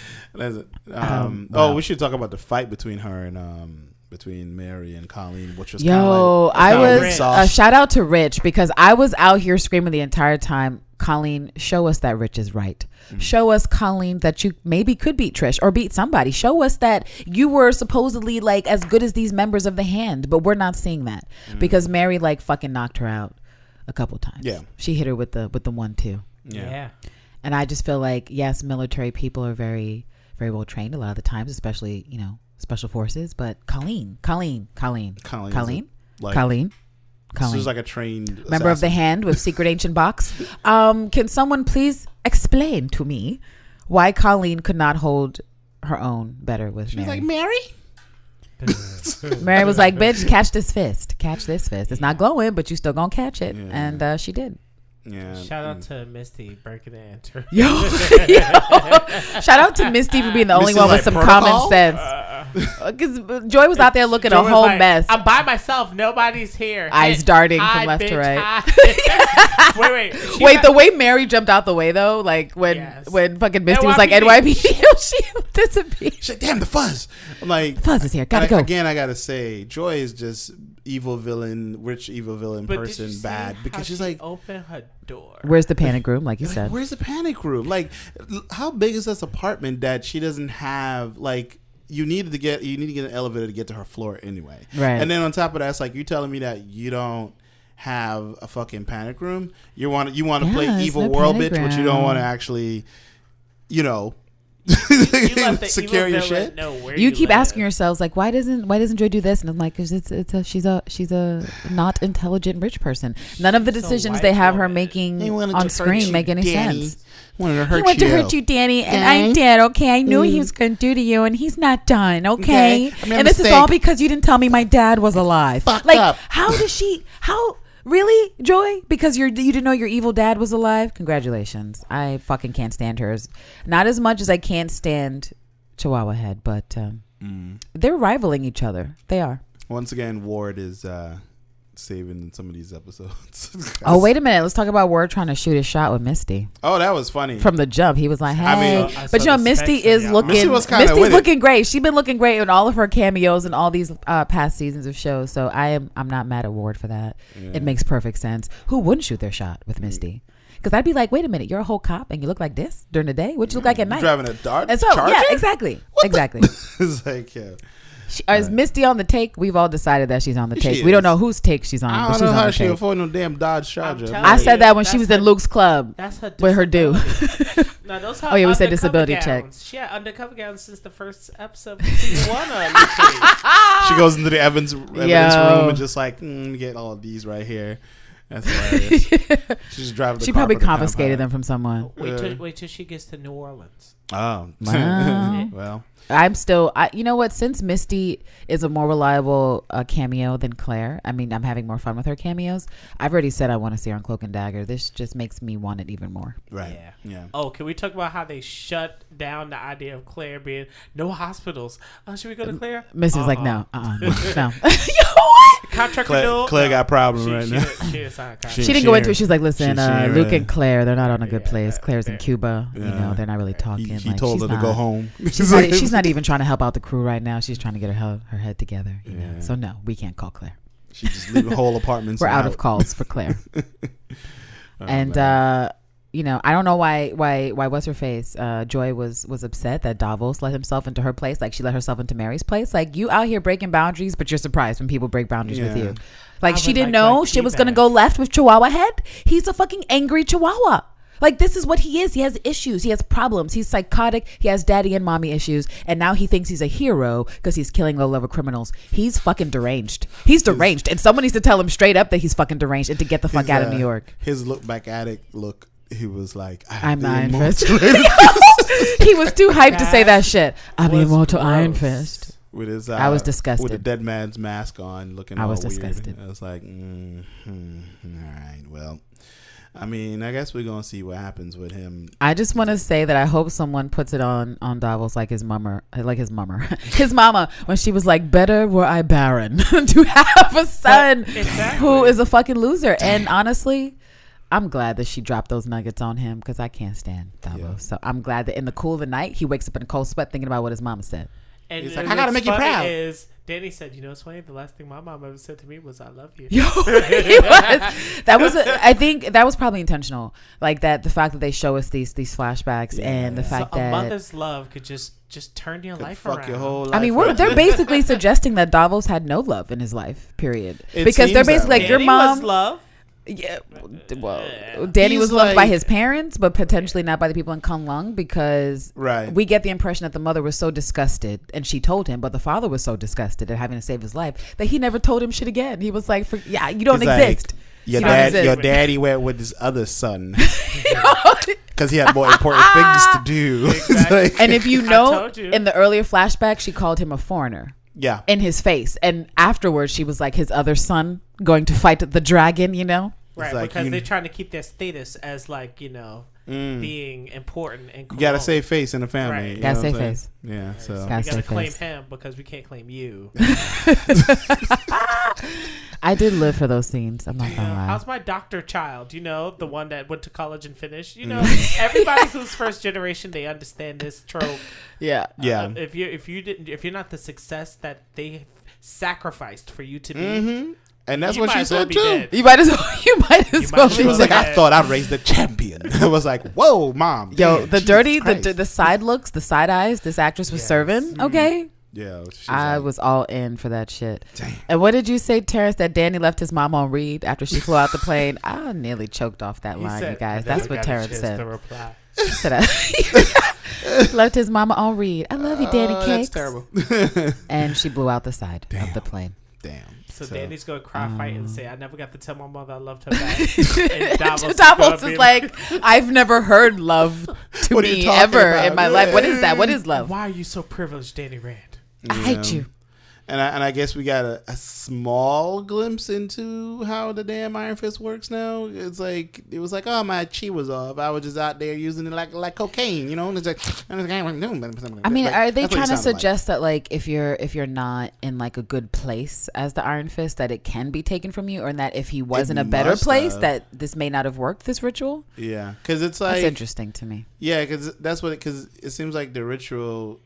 That's it. Um, Um, Oh, we should talk about the fight between her and um between Mary and Colleen, which was Yo, kinda like, I was a uh, shout out to Rich because I was out here screaming the entire time. Colleen, show us that Rich is right. Mm. Show us, Colleen, that you maybe could beat Trish or beat somebody. Show us that you were supposedly like as good as these members of the hand, but we're not seeing that because Mary like fucking knocked her out a couple times. Yeah. she hit her with the with the one two, yeah. yeah. and I just feel like yes, military people are very very well trained a lot of the times, especially you know special forces. But Colleen, Colleen, Colleen, Colleen, Colleen, like Colleen. She Colleen. was like a trained member of the hand with secret ancient box. Um, can someone please explain to me why Colleen could not hold her own better with She was Mary? like Mary. Mary was like, "Bitch, catch this fist, catch this fist. It's not glowing, but you still gonna catch it." Yeah. And uh, she did. Yeah. Shout out mm. to Misty breaking the enter. Yo, yo. shout out to Misty for being the only Misty's one with like, some "Protocol?" common uh, sense. Uh. Uh, because Joy was out there looking Joy a whole like, mess. I'm by myself. Nobody's here. Eyes darting from Hi, left to right. wait, wait. She Wait, got- the way Mary jumped out the way though, like when Yes. when fucking Misty was like NYPD. NYPD, she disappeared. She's like, damn the fuzz. I'm like, Fuzz is here. Gotta I- go. Again, I gotta say, Joy is just evil villain, rich evil villain but person, bad because she's she like, open her door. Where's the panic room? Like you Like, said. where's the panic room? Like, how big is this apartment that she doesn't have? Like, you needed to get you need to get an elevator to get to her floor anyway. Right. And then on top of that, it's like you telling me that you don't have a fucking panic room. You want you want to Yeah, play evil no world panic bitch, but you don't want to actually, you know, You let the secure evil your shit. know where you keep live. asking yourselves like why doesn't why doesn't Joy do this? And I'm like, 'cause it's it's a she's a she's a not intelligent rich person. None of the decisions white they have her making He on screen you, make any Danny. sense. Wanted to hurt he wanted you. to hurt you, Danny, and I did. Okay, I knew what he Mm. was going to do to you, and he's not done. Okay, Okay, I made a and this is all because you didn't tell me my dad was alive. Fucked like, up. how does she? How really, Joy? Because you're you didn't know your evil dad was alive. Congratulations. I fucking can't stand hers. Not as much as I can't stand Chihuahua Head, but um, Mm. they're rivaling each other. They are. Once again, Ward is uh, saving some of these episodes. Oh wait a minute. Let's talk about Ward trying to shoot his shot with Misty Oh, that was funny. from the jump. He was like, "Hey," I mean- I but saw you know, Misty is yeah. looking. Misty was Misty's looking great. She's been looking great in all of her cameos and all these uh, past seasons of shows. So I am. I'm not mad at Ward for that. Yeah. It makes perfect sense. Who wouldn't shoot their shot with Misty? Because I'd be like, wait a minute, you're a whole cop and you look like this during the day. What you look like at night? driving a dart And so, charger? yeah, exactly, exactly. it's like, yeah. She, is Misty on the take? We've all decided that she's on the She take. We don't know whose take she's on, I don't she's know how she take. afford no damn Dodge Charger. telling I you, said that when she that's was in Luke's club. That's her With her due. disability. no, those Oh, yeah, we said undercover disability check. She had undercover gowns since the first episode of season one. On YouTube. she goes into the Evans evidence Yo. room and just like mm, get all of these right here. That's hilarious. She's just driving. The she car probably for the confiscated them from someone. Wait till wait till she gets to New Orleans. Oh, Wow. well, I'm still, I, you know what? Since Misty is a more reliable uh, cameo than Claire, I mean, I'm having more fun with her cameos. I've already said I want to see her on Cloak and Dagger. This just makes me want it even more. right, Yeah. yeah. Oh, can we talk about how they shut down the idea of Claire being no hospitals? Oh, should we go to Claire? Misty's like, Uh-uh. no, uh, uh no. Yo, what? Contract Claire, renewal? Claire got problems She, right she, now. didn't- she didn't sign a contract. She- She didn't go into it. ain't- She's like, listen, she- she uh, ain't Luke ready. and Claire, they're not on a good Yeah, place. yeah, Claire's in yeah. Cuba. You know, they're not really talking. He, he like, told she's her to go home. She's not, she's not even trying to help out the crew right now. She's trying to get her head, her head together. You know? So no, we can't call Claire. She's just leaving whole apartments. We're out out of calls for Claire. Oh, and man. uh you know i don't know why why why was her face uh joy was was upset that davos let himself into her place like she let herself into mary's place like you out here breaking boundaries but you're surprised when people break boundaries with you like I she didn't like know my she was gonna go left with chihuahua head he's a fucking angry chihuahua like this is what he is he has issues he has problems he's psychotic he has daddy and mommy issues and now he thinks he's a hero because he's killing low level criminals he's fucking deranged he's deranged and someone needs to tell him straight up that he's fucking deranged and to get the fuck His, out of uh, new york His look back addict look. He was like, I I'm the the Iron Fist. he was too hyped to say that shit. I'm the was immortal Iron gross. Fist. with his. Uh, I was disgusted. with a dead man's mask on, looking. I all was weird. disgusted. I was like, mm, hmm, all right, well, I mean, I guess we're gonna see what happens with him. I just want to say that I hope someone puts it on on Davos like his mummer, like his mummer, his mama when she was like, "Better were I barren to have a son Exactly. who is a fucking loser." And honestly, I'm glad that she dropped those nuggets on him because I can't stand Davos. Yeah. So I'm glad that in the cool of the night, he wakes up in a cold sweat thinking about what his mama said. And He's like, "I gotta make you proud." Is Danny said, you know, it's funny. The last thing my mom ever said to me was, "I love you." Yo, was. That was. A, I think that was probably intentional. Like that, the fact that they show us these these flashbacks and the Yeah. So fact a that. mother's love could just just turn your Could life fuck around. your whole life. I mean, we're, they're basically suggesting that Davos had no love in his life. Period. It because they're basically like your Danny mom. love. Yeah, well, Danny He's was loved by his parents, but potentially not by the people in Kunlun because Right. we get the impression that the mother was so disgusted, and she told him, but the father was so disgusted at having to save his life that he never told him shit again. He was like, For, "Yeah, you don't He's like, exist." Your You don't dad, exist. your daddy went with his other son because he had more important things to do. Exactly. like- and if you know, you. in the earlier flashback, she called him a foreigner yeah, in his face, and afterwards, she was like his other son going to fight the dragon. You know, Right, like because you- they're trying to keep their status as like you know being important and Mm. you gotta save face in the family. Right. you Gotta save face. Yeah, so So Gotta we gotta claim face. him because we can't claim you. I did live for those scenes. I'm not gonna lie. How's my doctor child? You know, the one that went to college and finished. You know, Mm. everybody who's first generation, they understand this trope. yeah, yeah. Uh, if you if you didn't if you're not the success that they sacrificed for you to be, hmm And that's you what she as well said too. dead. you might as well. You might as You well. as She was like, dead. I thought I raised raise the champion. I was like, whoa, mom. Yo, damn, the Jesus dirty, the, Christ. the side looks, the side eyes this actress was Yes. serving. Mm. Okay, yeah, she's I like, was all in for that shit. Damn. And what did you say, Terrence? That Danny left his mom on read after she flew out the plane. I nearly choked off that He line, said- you guys. That's what got Terrence said. To reply. Said I- uh, left his mama on read. I love you, Danny oh, Cakes. That's terrible. And she blew out the side of the plane. Damn. So, Danny's gonna cry, fight, Um, and say, "I never got to tell my mother I loved her back." and Davos, is Davos is like, I've never heard love to What are you me ever about? in my life. What is that? What is love? "Why are you so privileged, Danny Rand?" I hate you. And I, and I guess we got a, a small glimpse into how the damn Iron Fist works now. It's like it was like, oh my chi was off. I was just out there using it like like cocaine, you know. And it's like, and it's like, I mean, like, are they that's it trying to sounded like. suggest that like if you're if you're not in like a good place as the Iron Fist that it can be taken from you, or that if he was in a better place have. that this may not have worked this ritual? Yeah, because it's That's like interesting to me. Yeah, because that's what because it, seems like the ritual,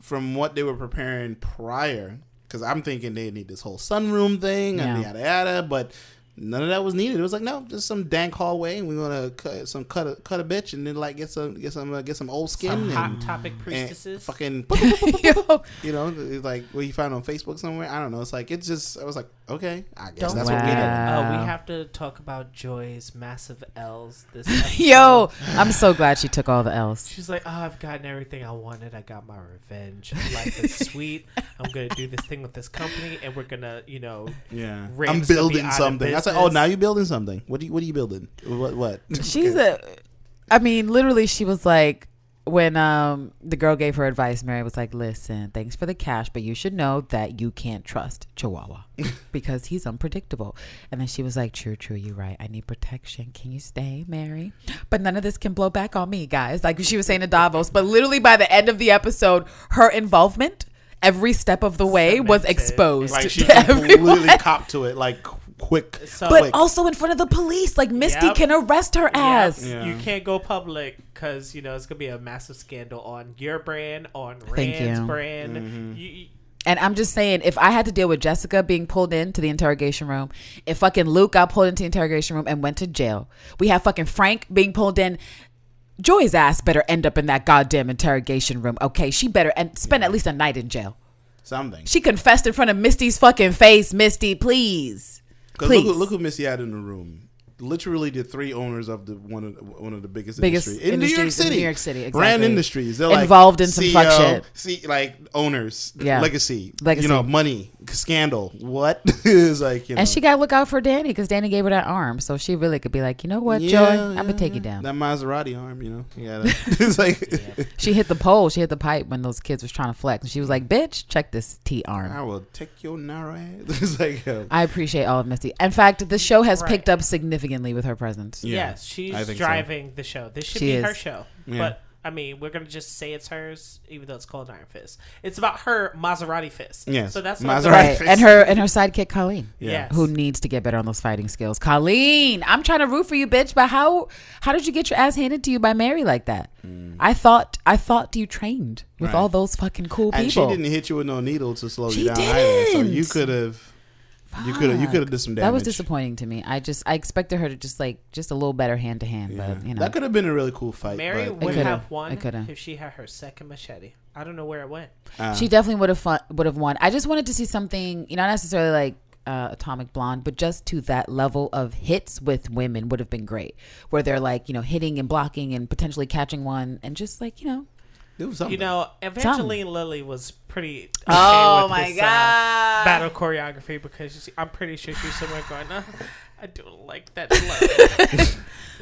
from what they were preparing prior. Because I'm thinking they need this whole sunroom thing and Yeah. yada yada, but none of that was needed. It was like no, just some dank hallway, and we want to cut some cut a cut a bitch, and then like get some get some uh, get some old skin Some and, hot topic and priestesses. fucking you know it's like what you find on Facebook somewhere. I don't know. It's like it's just I was like okay, I guess Don't that's what we did. Uh, we have to talk about Joy's massive L's this. Yo, I'm so glad she took all the L's. She's like, oh, I've gotten everything I wanted. I got my revenge. Life is sweet. I'm gonna do this thing with this company, and we're gonna, you know, Yeah, I'm Rand's gonna be building something. I said, oh, now you're building something. What do you, what are you building? What what? She's a. I mean, literally, she was like, when um the girl gave her advice, Mary was like, "Listen, thanks for the cash, but you should know that you can't trust Chihuahua because he's unpredictable." And then she was like, "True, true, you're right. I need protection. Can you stay, Mary? But none of this can blow back on me, guys." Like she was saying to Davos, but literally by the end of the episode, her involvement. Every step of the way was exposed like she everyone. completely copped to it, like quick. So- But quick. also in front of the police, like Misty Yep. can arrest her ass. Yep, Yeah. you can't go public because you know it's gonna be a massive scandal on your brand, on Thank Rand's you. brand. Mm-hmm. You- you- And I'm just saying, if I had to deal with Jessica being pulled into the interrogation room, if fucking Luke got pulled into the interrogation room and went to jail, we have fucking Frank being pulled in. Joy's ass better end up in that goddamn interrogation room. Okay, she better and spend at least a night in jail. something. She confessed in front of Misty's fucking face. Misty, please, 'Cause please. look, who- look who Misty had in the room. Literally, the three owners of the one of the, one of the biggest, Biggest industry in New York industries in City. New York City, Brand industries. They're like Involved in some fuck shit. See, like owners, Yeah. legacy, Legacy. You know, money, scandal. What is like? You know, and she got to look out for Danny because Danny gave her that arm, so she really could be like, you know what, Yeah, Joy, I'm gonna take you down. That Maserati arm, you know, yeah. it's like She hit the pole. She hit the pipe when those kids was trying to flex, and she was like, "Bitch, check this T arm." I will take your narrow ass. it's like uh, I appreciate all of Misty. In fact, the show has Right. picked up significally with her presence. Yeah, yes, she's I think so. driving the show. This should She be is. her show. Yeah. But I mean, we're gonna just say it's hers, even though it's called Iron Fist. It's about her Maserati fist. Yes. So that's what Maserati gonna- Right. fist. And her and her sidekick Colleen. Yeah. Yes. Who needs to get better on those fighting skills? Colleen, I'm trying to root for you, bitch. But how how did you get your ass handed to you by Mary like that? I thought I thought you trained with Mm. Right. all those fucking cool And people. she didn't hit you with no needle to slow She you down either. So you didn't. could have, you could have, you could have did some damage. That was disappointing to me. I just I expected her to just like just a little better hand to hand, Yeah. but you know. That could have been a really cool fight. Mary but, would coulda. have won It coulda. if she had her second machete. I don't know where it went. uh, she definitely would have fun, would have won. I just wanted to see something, you know, not necessarily like uh, Atomic Blonde, but just to that level of hits with women would have been great, where they're like you know hitting and blocking and potentially catching one, and just like you know. It was something. You know, Evangeline Lilly was pretty. Okay Oh with my this, uh, God. battle choreography because she, I'm pretty sure she's somewhere going. "Uh, I don't like that glove.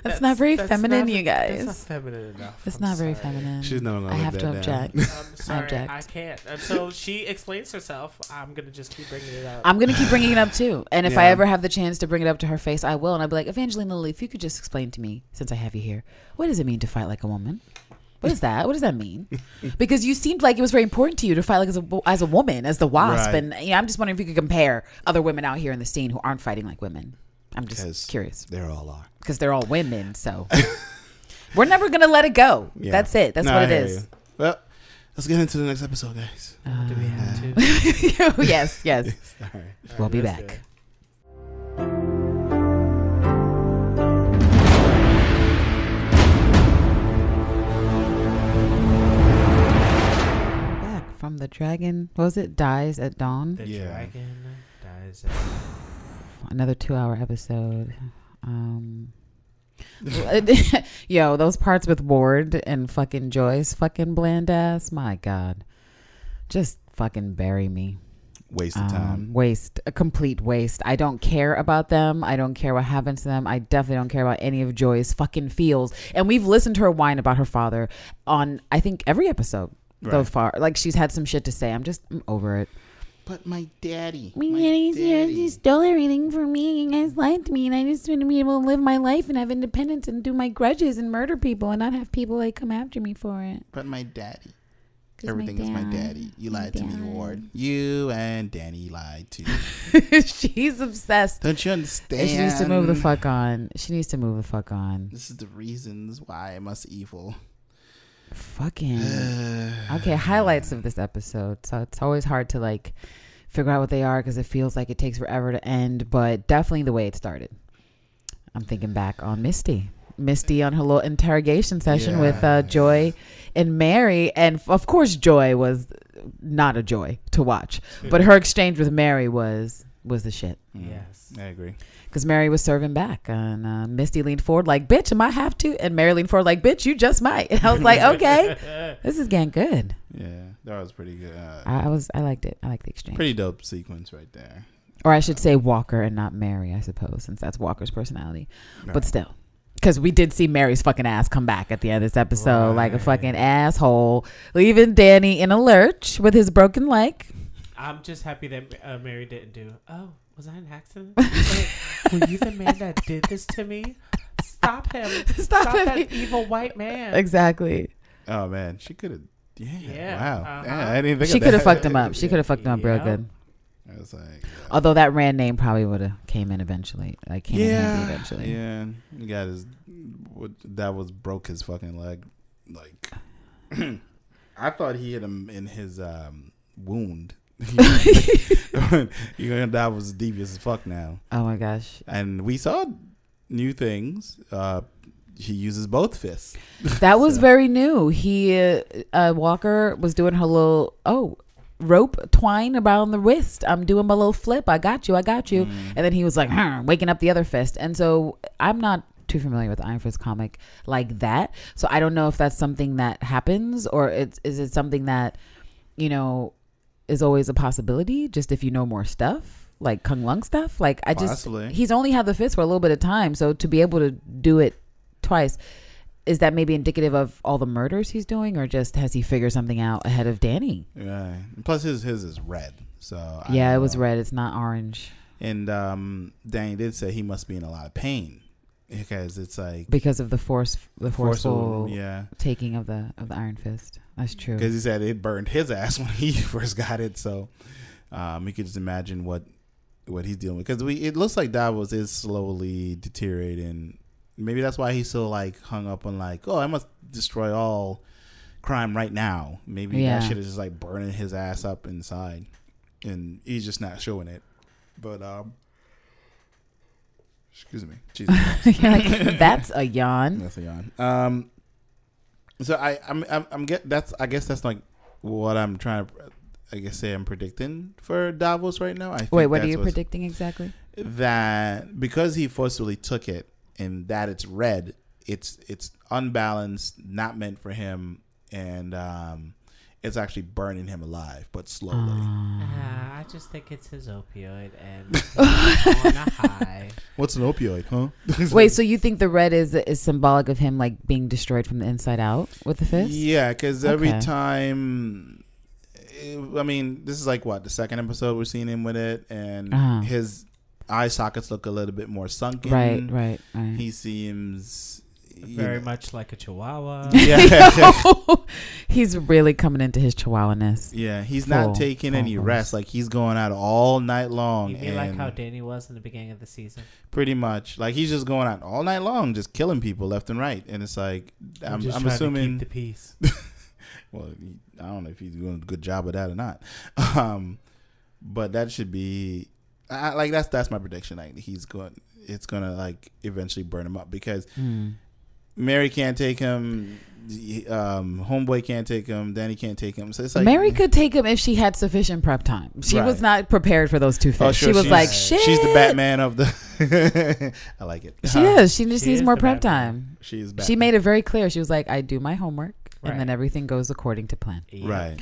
That's, not very that's feminine, not- you That's not guys. feminine enough. It's I'm not very feminine. She's never gonna I have to down. object. I'm sorry, object. I can't. So she explains herself, I'm gonna just keep bringing it up. I'm gonna keep bringing it up too, and if I ever have the chance to bring it up to her face, I will. And I'll be like, Evangeline Lilly, if you could just explain to me, since I have you here, what does it mean to fight like a woman? What is that? What does that mean? Because you seemed like it was very important to you to fight like as a as a woman, as the wasp, Right. and you know, I'm just wondering if you could compare other women out here in the scene who aren't fighting like women. I'm just curious They all are. because they're all women, so we're never gonna let it go. Yeah. That's it. That's No, what I it you. Well, let's get into the next episode, guys. Uh, do we have to? yes, yes. All right. We'll be back. do it. We're back from the dragon. What was it? Dies at dawn. The Yeah. dragon dies. another two hour episode. Um, yo, those parts with Ward and fucking Joyce, fucking bland ass. My God, just fucking bury me. Waste of Um, time. waste, a complete waste. I don't care about them. I don't care what happens to them. I definitely don't care about any of Joy's fucking feels. And we've listened to her whine about her father on, I think, every episode so far. Like she's had some shit to say. I'm just I'm over it. But my daddy. My my daddy daddy. just stole everything from me. You guys lied to me, and I just want to be able to live my life and have independence and do my grudges and murder people and not have people like come after me for it. But my daddy. Everything is my daddy. You my lied to me. Ward. You and Danny lied too. She's obsessed. Don't you And understand? she needs to move the fuck on. She needs to move the fuck on. This is the reasons why I'm us evil. Fucking. Okay, highlights of this episode. So it's always hard to like figure out what they are because it feels like it takes forever to end, but definitely the way it started. I'm thinking back on Misty. Misty on her little interrogation session with uh, Joy and Mary. And f- of course, Joy was not a joy to watch, but her exchange with Mary was was the shit. Mm, Yes. I agree. Because Mary was serving back, and uh, Misty leaned forward like, "Bitch, am I have to?" And Mary leaned forward like, "Bitch, you just might." And I was like, "Okay, this is getting good." Yeah, that was pretty good. Uh, I, I was, I liked it. I liked the exchange. pretty dope sequence right there. or I should say Walker and not Mary, I suppose, since that's Walker's personality. But still, because we did see Mary's fucking ass come back at the end of this episode, like a fucking asshole, leaving Danny in a lurch with his broken leg. I'm just happy that uh, Mary didn't do. Oh, was I an accident? Were you the man that did this to me? Stop him! Stop Stop, him. that evil white man! Exactly. Oh man, she could have. Yeah, Yeah, Wow. uh-huh. Yeah, I didn't think She could have fucked him up. She could have fucked him up real good. I was like, Although that Rand name probably would have came in eventually. Like came in yeah, handy eventually. yeah. He got his. What that was broke his fucking leg. Like, I thought he hit him in his um, wound. you know that was devious as fuck now. Oh my gosh. And we saw new things. Uh, he uses both fists. That was So- very new. He uh, uh, Walker was doing her little oh rope twine around the wrist. I'm doing my little flip. I got you. I got you. Mm. And then he was like waking up the other fist. And so I'm not too familiar with Iron Fist comic like that. So I don't know if that's something that happens or it's is it something that you know is always a possibility. Just if you know more stuff. Like Kunlun stuff, like I just Possibly. he's only had the fist for a little bit of time, so to be able to do it twice, is that maybe indicative of all the murders he's doing, or just has he figured something out ahead of Danny? Yeah. Plus his his is red. So I yeah, it was know. red. It's not orange. And um, Danny did say he must be in a lot of pain. because it's like because of the force, the forceful yeah. taking of the of the Iron Fist. That's true. Because he said it burned his ass when he first got it, so um, you could just imagine what what he's dealing with. Because we, it looks like Davos is slowly deteriorating. Maybe that's why he's so like hung up on like, oh, I must destroy all crime right now. Maybe Yeah. that shit is just like burning his ass up inside, and he's just not showing it. But um, excuse me, Jesus like, that's a yawn. That's a yawn. Um, so I, I'm, I'm, I'm get that's. I guess that's like what I'm trying to. I guess say I'm predicting for Davos right now. I think Wait, what are you predicting exactly? That because he forcefully took it and that it's red, it's it's unbalanced, not meant for him, and um, it's actually burning him alive, but slowly. Um, Uh, I just think it's his opioid and on a high. What's an opioid, huh? Wait, so you think the red is is symbolic of him like being destroyed from the inside out with the fist? Yeah, because every Okay. time, eh, I mean, this is like what the second episode we're seeing him with it, and Uh-huh. his eye sockets look a little bit more sunken. Right, right, right. He seems you Very know- much like a chihuahua. Yeah, He's really coming into his chihuahua-ness. yeah. He's Full, not taking any full rest. Like he's going out all night long, You mean like how Danny was in the beginning of the season? pretty much like he's just going out all night long, just killing people left and right. And it's like I'm, just I'm assuming to keep the peace. well, I don't know if he's doing a good job of that or not. Um, but that should be I, like that's that's my prediction. Like he's going, it's gonna like eventually burn him up because Hmm. Mary can't take him, um, Homeboy can't take him, Danny can't take him. So it's like Mary could take him if she had sufficient prep time. She was not prepared for those two fists. Oh, sure, she was she's- like, "Shit." She's the Batman of the. I like it. She Uh, is. She just She needs more prep Batman. time. She is. Batman. She made it very clear. She was like, "I do my homework, and then everything goes according to plan, Yeah. right.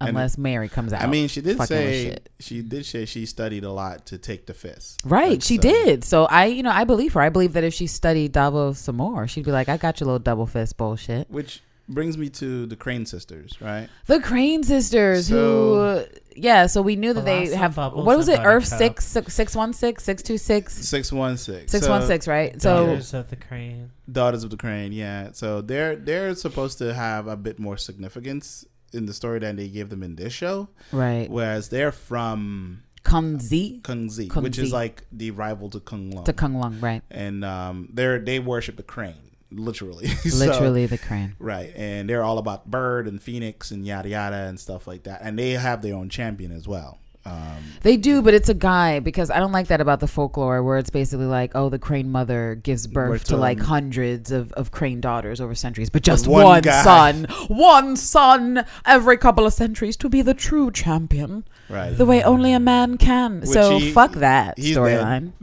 And- unless Mary comes out." I mean, she did say she did say she studied a lot to take the fist. Right, Like, she so- did. So I, you know, I believe her. I believe that if she studied Davos some more, she'd be like, "I got your little double fist bullshit." Which brings me to the Crane sisters, right? The Crane sisters, So- who, yeah. So we knew that they have Bubbles, what was it? Earth Buttercup. six six six one six six two six Six one six. six one six, right? So Daughters of the Crane. Daughters of the Crane, yeah. So they're they're supposed to have a bit more significance in the story than they gave them in this show. right, Whereas they're from Kung Zi Kung Zi, Kung which Zi. is like the rival to Kunlun. to Kunlun, right? and um, they're they worship the crane, literally. So- Literally the crane. right, and they're all about bird and phoenix and yada yada and stuff like that. And they have their own champion as well. Um, They do, but it's a guy because I don't like that about the folklore where it's basically like, oh, the crane mother gives birth Birth to to, like hundreds of, of crane daughters over centuries, but just one one, son, one son every couple of centuries to be the true champion, right. the way only a man can. Which so he- fuck that storyline.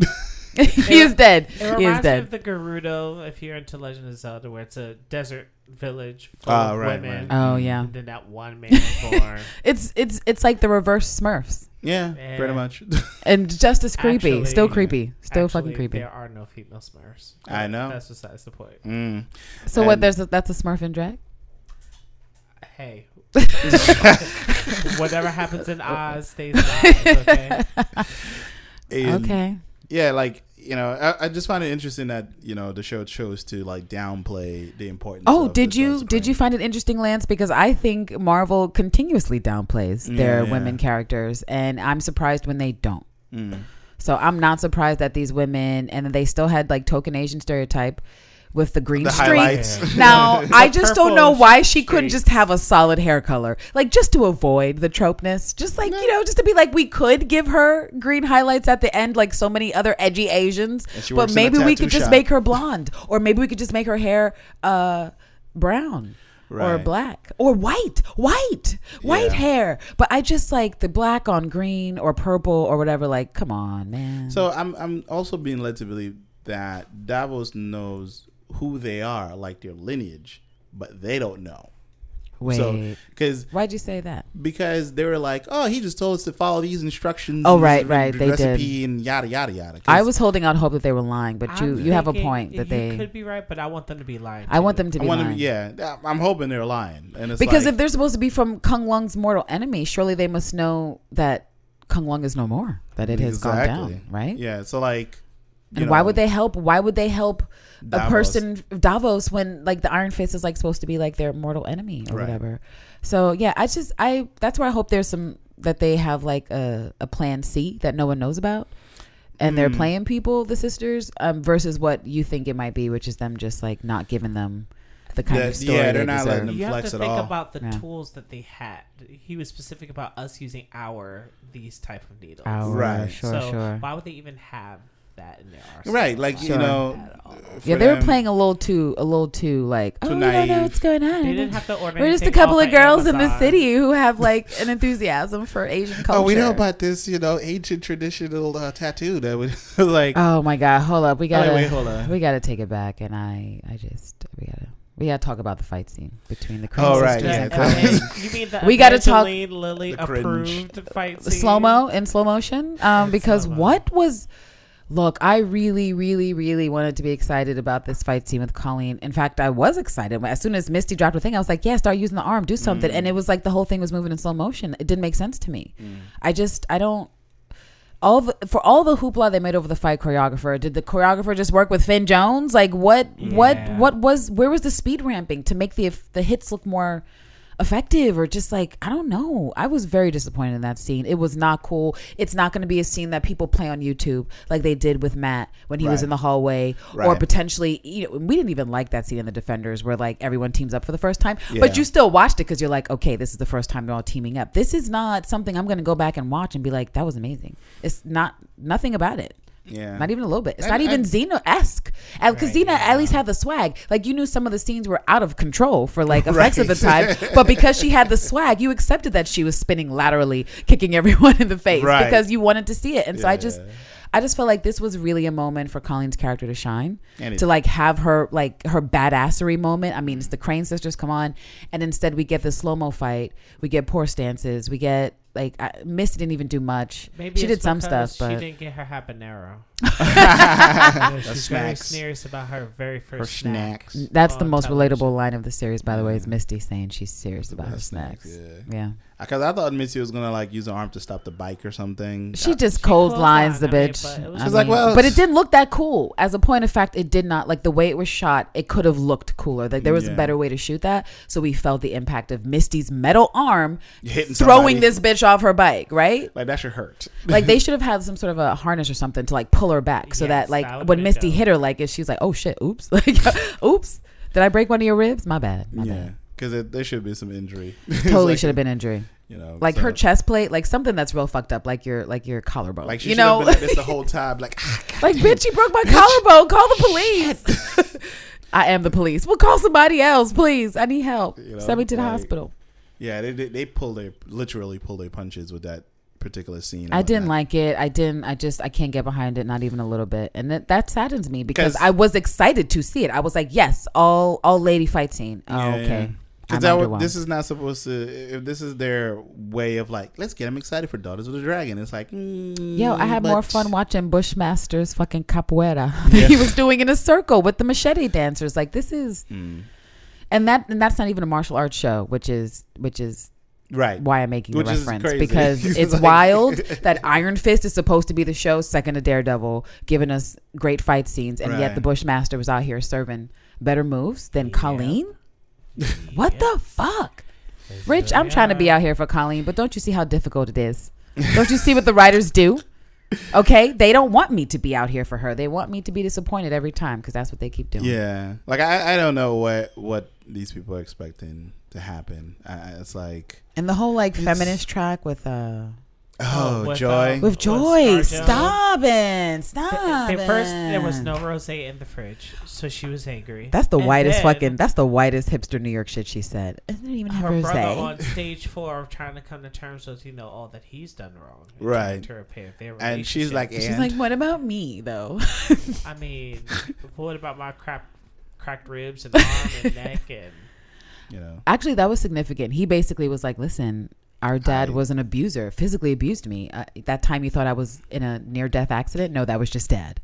he is dead. It He is reminds me dead. of the Gerudo, if you're into Legend of Zelda, where it's a desert village full Ah, of right, women. right. Oh yeah, And then that one man is born. it's it's it's like the reverse Smurfs, yeah, Yeah. pretty much. and just as creepy, Actually- still creepy, still fucking creepy. There are no female Smurfs. I know. That's besides the point. mm. So what? There's a, that's a Smurf in drag. Hey. Whatever happens in Oz stays in Oz, okay? And, okay. Yeah, like you know, I, I just find it interesting that you know the show chose to like downplay the importance. Oh, of did you did you find it interesting, Lance? Because I think Marvel continuously downplays their Yeah, yeah. women characters, and I'm surprised when they don't. Mm. So I'm not surprised that these women, and they still had like token Asian stereotype with the green The streak. highlights. Now I just don't know why she couldn't just have a solid hair color, like just to avoid the tropeness, just like you know, just to be like we could give her green highlights at the end, like so many other edgy Asians, but works in a maybe we tattoo could just make her blonde, or maybe we could just make her hair uh, brown or black or white, white, white Yeah. hair. But I just like the black on green or purple or whatever. Like, come on, man. So I'm I'm also being led to believe that Davos knows who they are, like their lineage, but they don't know. wait, So because why'd you say that? because they were like, oh, he just told us to follow these instructions. Oh, and right, this right, they recipe and yada yada yada. I was holding out hope that they were lying, but you I'm you have a point that you they. could be right, but I want them to be lying. I want them to be lying. to, yeah. I'm hoping they're lying, and it's because like, if they're supposed to be from Kunlun's mortal enemy, surely they must know that Kunlun is no more, that it has gone down, right? yeah, so like you And why would they help? Why would they help a person Davos when like the Iron Fist is like supposed to be like their mortal enemy or Right. whatever? So yeah, I just I that's where I hope there's some that they have like a a plan C that no one knows about. And they're Mm. playing people, the sisters, um, versus what you think it might be, which is them just like not giving them the kind Yeah, of story yeah, they they're not deserve. letting them- You have to think all. about the Yeah. tools that they had. He was specific about us using our these type of needles. Oh, Right. Sure, so sure. why would they even have that in their arsenal? Right, like Sure. you know, for Yeah, they were them- playing a little too, a little too like, Too oh, we don't know naive. what's going on. They didn't have to order. We're just a anything couple off of girls in the Amazon. city who have like an enthusiasm for Asian culture. Oh, we know about this, you know, ancient traditional uh, tattoo that would like. Oh my god, hold up, we gotta, wait, hold on. we gotta take it back, and I, I just, we gotta, we gotta talk about the fight scene between the Crane Oh, right, sisters yeah, and tell Colleen. me. you mean the We gotta talk- Evangeline Lilly The cringe. approved fight scene? slow mo in slow motion, um, because slow-mo. what was. Look, I really, really, really wanted to be excited about this fight scene with Colleen. In fact, I was excited. As soon as Misty dropped her thing, I was like, yeah, start using the arm, do something. Mm. And it was like the whole thing was moving in slow motion. It didn't make sense to me. Mm. I just, I don't. All the, for all the hoopla they made over the fight choreographer, did the choreographer just work with Finn Jones? Like what? What? What was? Where was the speed ramping to make the the hits look more effective or just like I don't know. I was very disappointed in that scene. It was not cool. It's not going to be a scene that people play on YouTube like they did with Matt when he was in the hallway or potentially you know we didn't even like that scene in the Defenders where like everyone teams up for the first time, Yeah. but you still watched it cuz you're like, okay, this is the first time they're all teaming up. This is not something I'm going to go back and watch and be like that was amazing. It's not nothing about it. Yeah. Not even a little bit. It's I- not even Xena esque. Because Right, Xena at least had the swag. Like you knew some of the scenes were out of control for like effects at the time. But because she had the swag, you accepted that she was spinning laterally, kicking everyone in the face Right. because you wanted to see it. And so I just I just felt like this was really a moment for Colleen's character to shine. And to like have her like her badassery moment. I mean, it's the Crane sisters come on, and instead we get the slow mo fight. We get poor stances. We get like I, Misty didn't even do much. Maybe she did some because stuff, but she didn't get her habanero. Yeah, she's very serious about her very first Her snack. snacks. That's the most television. relatable line of the series, by the way, is Misty saying she's serious about her Her snacks. snacks, Yeah. Because I thought Misty was gonna like use her arm to stop the bike or something. She I- just She cold clotheslined, lines the I mean, bitch. but it was- I She's like, well, but it didn't look that cool. As a point of fact, it did not. Like the way it was shot, it could have looked cooler. Like there was a better way to shoot that. So we felt the impact of Misty's metal arm hitting throwing somebody. this bitch off her bike, right? like that should hurt. like they should have had some sort of a harness or something to like pull her back so Yes, that like that when Misty dope. hit her like if she's like oh shit oops like oops did I break one of your ribs my bad my yeah, because there should be some injury. Totally like, should have been injury You know, like so- her chest plate like something that's real fucked up like your like your collarbone Like she you know been like this the whole time. Like ah, like bitch you broke my collarbone call the police I am the police well call somebody else please I need help You know, send me to the like- hospital yeah, they they, they pull their literally pull their punches with that particular scene. I didn't whatnot. like it. I didn't. I just. I can't get behind it. Not even a little bit. And that, that saddens me because I was excited to see it. I was like, yes, all all lady fight scene. Oh, Yeah, okay. yeah. Because this is not supposed to. If this is their way of like, let's get them excited for Daughters of the Dragon. It's like, mm, Yo, I had more fun watching Bushmaster's fucking capoeira. Yeah. he was doing in a circle with the machete dancers. Like this is, Mm. and that and that's not even a martial arts show, which is which is Right. why I'm making Which the reference because It's like- wild that Iron Fist is supposed to be the show second to Daredevil, giving us great fight scenes, and yet the Bushmaster was out here serving better moves than Yeah. Colleen. What Yeah. the fuck, Rich? I'm trying to be out here for Colleen, but don't you see how difficult it is? Don't you see what the writers do? Okay, they don't want me to be out here for her. They want me to be disappointed every time because that's what they keep doing. Yeah. Like I, I don't know what what these people are expecting to happen. I, I- it's like, And the whole like feminist track with uh oh, with, joy. um, with With Joy, Scarjo. stop it, stop At first, there was no rose in the fridge, so she was angry. That's the And whitest then fucking. That's the whitest hipster New York shit she said. It didn't even have her brother rosé. on stage four trying to come to terms with you know all that he's done wrong, Right. trying to repair their and she's like, relationship. She's like, "What about me, though?" I mean, what about my crap, cracked ribs and arm and neck and you know, Actually, that was significant. He basically was like, "Listen, our dad I- was an abuser, physically abused me. Uh, that time you thought I was in a near death accident. No, that was just dad."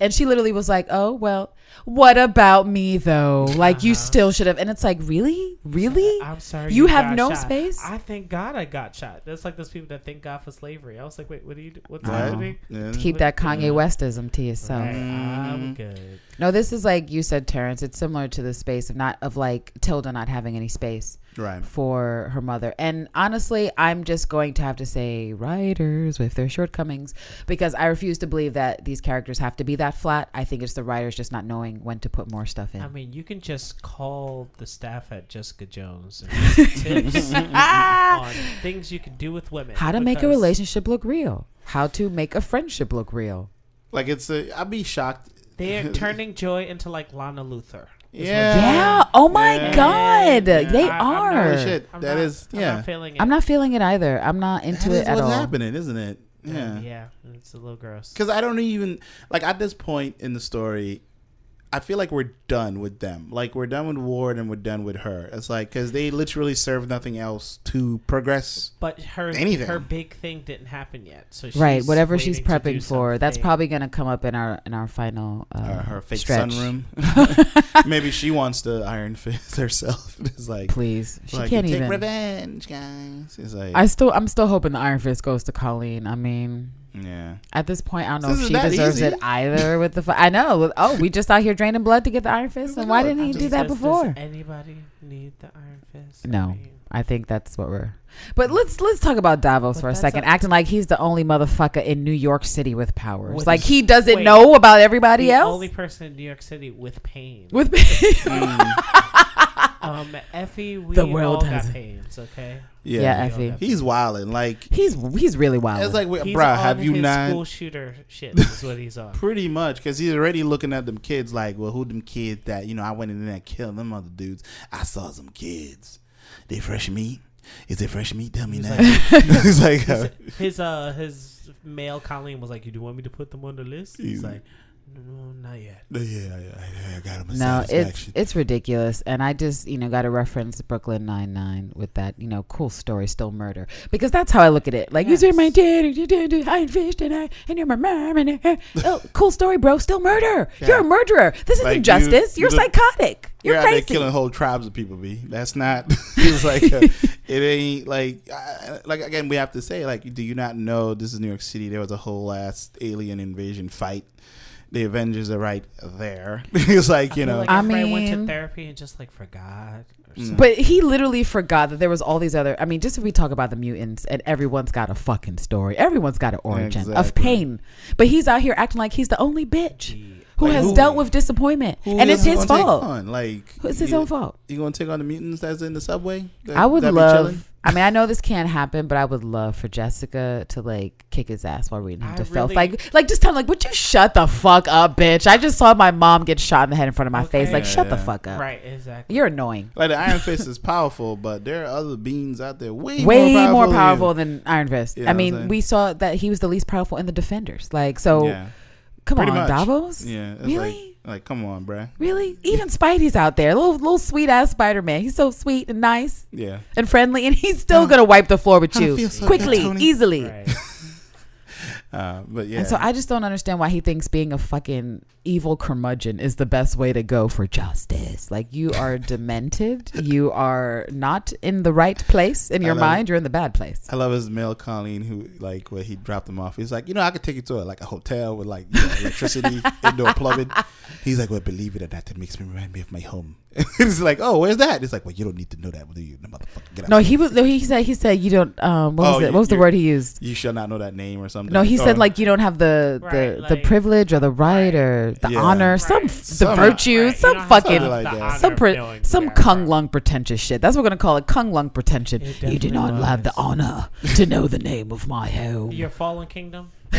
And she literally was like, "Oh well, what about me though? Like you Uh-huh. still should have." And it's like, really, really, I'm sorry. You have no shot. space? I thank God I got shot. That's like those people that thank God for slavery. I was like, wait, what do you? do? What's Right? happening? Yeah. keep that Kanye Westism to yourself. Right, I'm Mm. good. No, this is like you said, Terrence. It's similar to the space of not of like Tilda not having any space Right. for her mother. And honestly, I'm just going to have to say writers with their shortcomings because I refuse to believe that these characters have to be that flat. I think it's the writers just not knowing when to put more stuff in. I mean, you can just call the staff at Jessica Jones and tips on things you can do with women. How to make a relationship look real. How to make a friendship look real. Like it's a. I'd be shocked. They're turning Joy into like Lana Luthor. Is what Yeah. Yeah. Oh my Yeah. God. Yeah. They I- I'm not- are. Holy shit. I'm That not- is- I'm yeah. not feeling it. I'm not feeling it either. I'm not into That it is at what's all. happening, isn't it? Yeah, Yeah. yeah, it's a little gross. Because I don't even like at this point in the story, I feel like we're done with them. Like we're done with Ward and we're done with her. It's like because they literally serve nothing else to progress. But her Anything. her big thing didn't happen yet. So Right, whatever she's waiting to do prepping for, that's probably going to come up in our in our final uh, Uh, her fake stretch. sunroom. Maybe she wants to Iron Fist herself. It's like, Please, she like can't take even. revenge, guys. It's like, I still, I'm still hoping the Iron Fist goes to Colleen. I mean, yeah. at this point, I don't know This if she deserves easy. it either. With the, fi- I know. Oh, we just out here draining blood to get the Iron Fist, and why didn't he do that before? Does anybody need the Iron Fist? No. I think that's what we're. But let's let's talk about Davos But for a second, a- acting like he's the only motherfucker in New York City with powers. With- like he doesn't Wait. know about everybody the else. only person in New York City with pain. with Mm, um, Effie, we The world all has got it. pains. Okay, yeah. Yeah, Effie. He's wilding. Like, he's he's really wild. it's like, wait, He's bruh, have you his not? school shooter shit? Is what he's on. Pretty much, because he's already looking at them kids like, well, who them kids that, you know, I went in there and killed them other dudes. I saw some kids. They fresh meat? Is it fresh meat? Tell me He's now. like- It's like, uh, his, his uh his male colleague was like, "You do want me to put them on the list?" He's like, "No, not yet." yeah, yeah, yeah, I got him a no, it's it's ridiculous, and I just you know got to reference Brooklyn Nine Nine with that you know cool story, still murder, because that's how I look at it. Like Yes. you're my dad, and you did Iron Fist, and I and you're my mom, and uh, oh, cool story, bro, still murder. Yeah. You're a murderer. This Like, isn't justice. you- You, are you psychotic. You're, You're crazy. killing whole tribes of people, B. That's not. it's like uh, it ain't like uh, like again. We have to say like, do you not know this is New York City? There was a whole last alien invasion fight. The Avengers are right there. it's like you I know. like I everybody went to therapy and just like forgot. Or Mm. something. But he literally forgot that there was all these other. I mean, just if we talk about the mutants, and everyone's got a fucking story. Everyone's got an origin of pain. But he's out here acting like he's the only bitch Gee. Who Like has who? dealt with disappointment, and it's his fault. on? Like It's his you, own fault. You gonna take on the mutants that's in the subway? That- I would that be chilling? love. I mean, I know this can't happen, but I would love for Jessica to like kick his ass while reading him I to filth. really- Like, like just tell him like, "Would you shut the fuck up, bitch?" I just saw my mom get shot in the head in front of my face. Okay. Like, shut the Yeah. fuck up. Right, exactly. You're annoying. Like the Iron Fist is powerful, but there are other beings out there way, Way more more powerful. powerful than than Iron Fist. You know I what I'm mean, we saw that he was the least powerful in the Defenders. Like, so. Yeah, come pretty on, much. Davos. yeah. It's Really? Like, like, come on, bruh. Really? Even Spidey's out there. Little little sweet ass Spider Man. He's so sweet and nice Yeah. and friendly, and he's still Uh, gonna wipe the floor with you so quickly, good, easily. Right. Uh, but yeah. And so I just don't understand why he thinks being a fucking evil curmudgeon is the best way to go for justice. Like you are demented. You are not in the right place in your love mind. You're in the bad place. I love his male Colleen who like where he dropped him off. He's like, you know, I could take you to a, like a hotel with like you know, electricity, indoor plumbing. He's like, well, believe it or not, that makes me remind me of my home. it's like, oh, where's that? It's like, well, you don't need to know that, do you, motherfucker? Get out. No, he was. No, he said. He said you don't. Um, what was Oh, it? What was the word he used? you shall not know that name or something. No, he said like you don't have the Right, the, the privilege or the right or the Yeah. honor, some Right. f- the Some- virtue, Right, some fucking like that. some pre- knowing some where- Kunlun pretentious shit. That's what we're gonna call it, Kunlun pretension. You do definitely not have the honor to know the name of my home. Your fallen kingdom.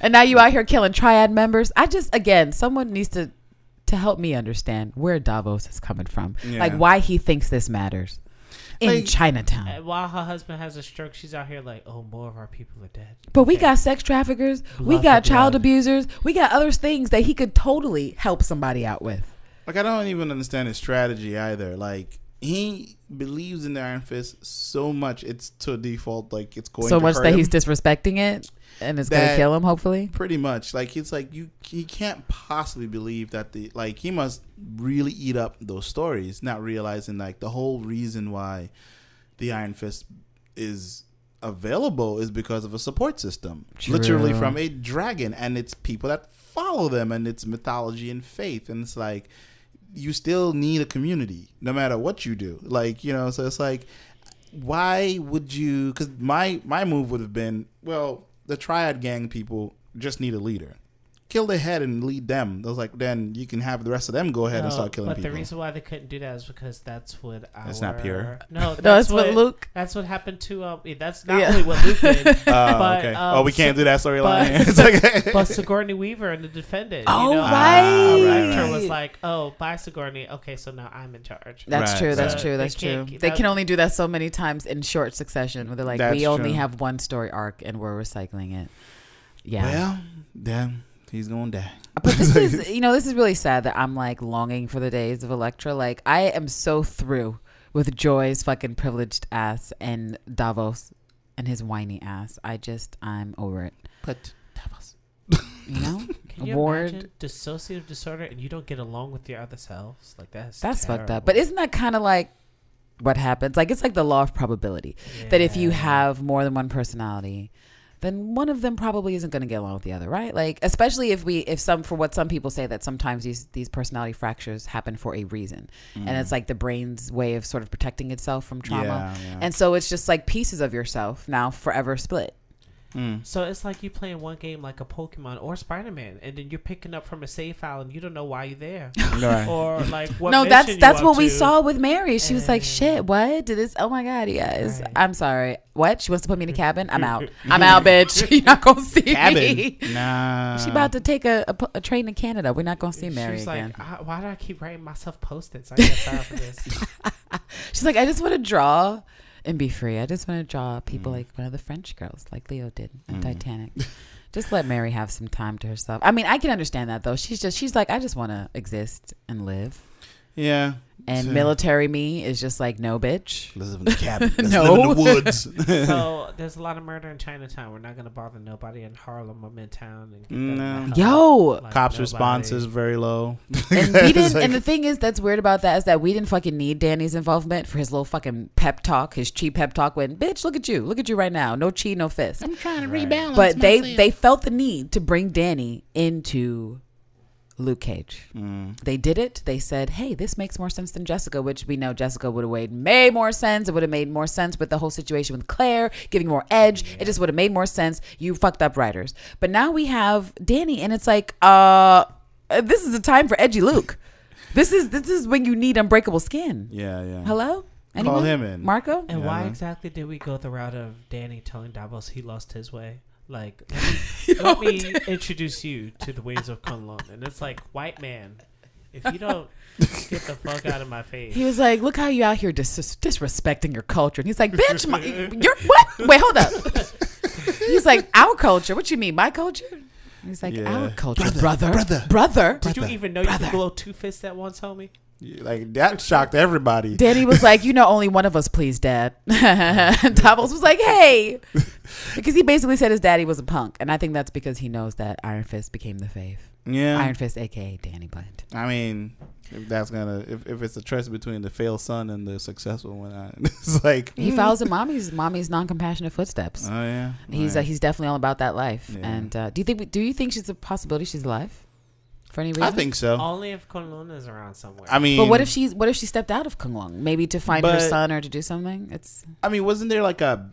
and now you out here killing triad members. I just again, someone needs to to help me understand where Davos is coming from, Yeah. like why he thinks this matters in Like- Chinatown. Uh, while her husband has a stroke, she's out here like, oh, more of our people are dead. But we got sex traffickers, we got child blood. abusers, we got other things that he could totally help somebody out with. Like I don't even understand his strategy either. Like he believes in the Iron Fist so much it's to default like it's going so to much hurt that him. he's disrespecting it, and it's gonna kill him. Hopefully, pretty much. Like it's like you he can't possibly believe that the like he must really eat up those stories not realizing like the whole reason why the iron fist is available is because of a support system. Literally from a dragon and it's people that follow them and it's mythology and faith and it's like you still need a community no matter what you do. Like you know so it's like why would you because my my move would have been well the triad gang people just need a leader kill the head and lead them I was like then you can have the rest of them go ahead and start killing but people the reason why they couldn't do that is because that's what our, It's not pure. No, that's, no, it's what, what Luke. That's what happened to. Um, that's not Yeah. only what Luke did, oh but, okay um, oh we can't so- do that storyline but- It's okay. but Sigourney Weaver and the defendant. Oh, you know, right. the director right. was like, "Oh, bye, Sigourney. Okay, so now I'm in charge." That's Right, true. That's right. true. They That's true. can't- They can only do that so many times in short succession. Where they're like, That's we only true. have one story arc and we're recycling it. Yeah. well then he's gonna die But this is, you know, this is really sad that I'm like longing for the days of Elektra. Like, I am so through with Joy's fucking privileged ass and Davos and his whiny ass. I just, I'm over it. but Davos. You know? Can you Award. imagine dissociative disorder and you don't get along with your other selves? Like that's That's fucked up. But isn't that kind of like what happens? Like, it's like the law of probability that if you have more than one personality, then one of them probably isn't going to get along with the other, right? Like, especially if we, if some, for what some people say that sometimes these these personality fractures happen for a reason, and it's mm. like the brain's way of sort of protecting itself from trauma, yeah, yeah. and so it's just like pieces of yourself now forever split. Mm. So it's like you playing one game like a Pokemon or Spider Man, and then you're picking up from a save file and you don't know why you're there, Right. or like what. no, that's that's up what we saw with Mary. She was like, "Shit, what did this? Oh my god, you guys, Right. I'm sorry. What? She wants to put me in a cabin? I'm out. I'm out, bitch. You're not gonna see Cabin. me. Nah. She about to take a train to Canada. We're not gonna see Mary She's again. like, "I- why do I keep writing myself post-its? I get tired of this. She's like, I just want to draw and be free. I just want to draw people Mm. like one of the French girls, like Leo did in Mm. Titanic. just let Mary have some time to herself. I mean, I can understand that though. She's just she's like, I just want to exist and live. yeah. And military me is just like, no, bitch. Let's live in the cabin. Let's No. live in the woods. so there's a lot of murder in Chinatown. We're not gonna bother nobody in Harlem or Midtown and No. Yo. Like, Cops' nobody- response is very low. And we didn't. Like- and the thing is, that's weird about that is that we didn't fucking need Danny's involvement for his little fucking pep talk, his cheap pep talk. When bitch, look at you, look at you right now, no chi, no fist. I'm trying to Right. rebalance. but they they felt the need to bring Danny into Luke Cage. Mm. They did it. They said, "Hey, this makes more sense than Jessica," which we know Jessica would have made made more sense. It would have made more sense with the whole situation with Claire giving more edge. It just would have made more sense. You fucked up writers. But now we have Danny, and it's like, uh, this is a time for edgy Luke. this is this is when you need unbreakable skin. Yeah, yeah. Hello, Call him in. Marco. And Yeah, why exactly did we go the route of Danny telling Davos he lost his way? Like, let me, let me introduce you to the ways of Kunlun. And it's like, white man, if you don't get the fuck out of my face. He was like, "Look how you out here dis- disrespecting your culture." And he's like, "Bitch, my, you're what? Wait, hold up." he's like, "Our culture? What you mean, my culture?" He's like, Yeah. "Our culture, Brother, brother, brother, brother." Did you even know you brother. could blow two fists at once, homie? Like that shocked everybody. Danny was like, "You know, only one of us, please, Dad." Davos was like, "Hey," because he basically said his daddy was a punk, and I think that's because he knows that Iron Fist became the fave. Yeah. Iron Fist, aka Danny Blunt. I mean, if that's gonna if, if it's a trust between the failed son and the successful one, I, it's like He follows in mommy's mommy's non-compassionate footsteps. Oh yeah. He's uh, he's definitely all about that life. Yeah. And uh, do you think do you think she's a possibility she's alive for any reason? I think so. Only if Kunlun is around somewhere. I mean, But what if she's what if she stepped out of Kunlun maybe to find her But- son or to do something? It's I mean, wasn't there like a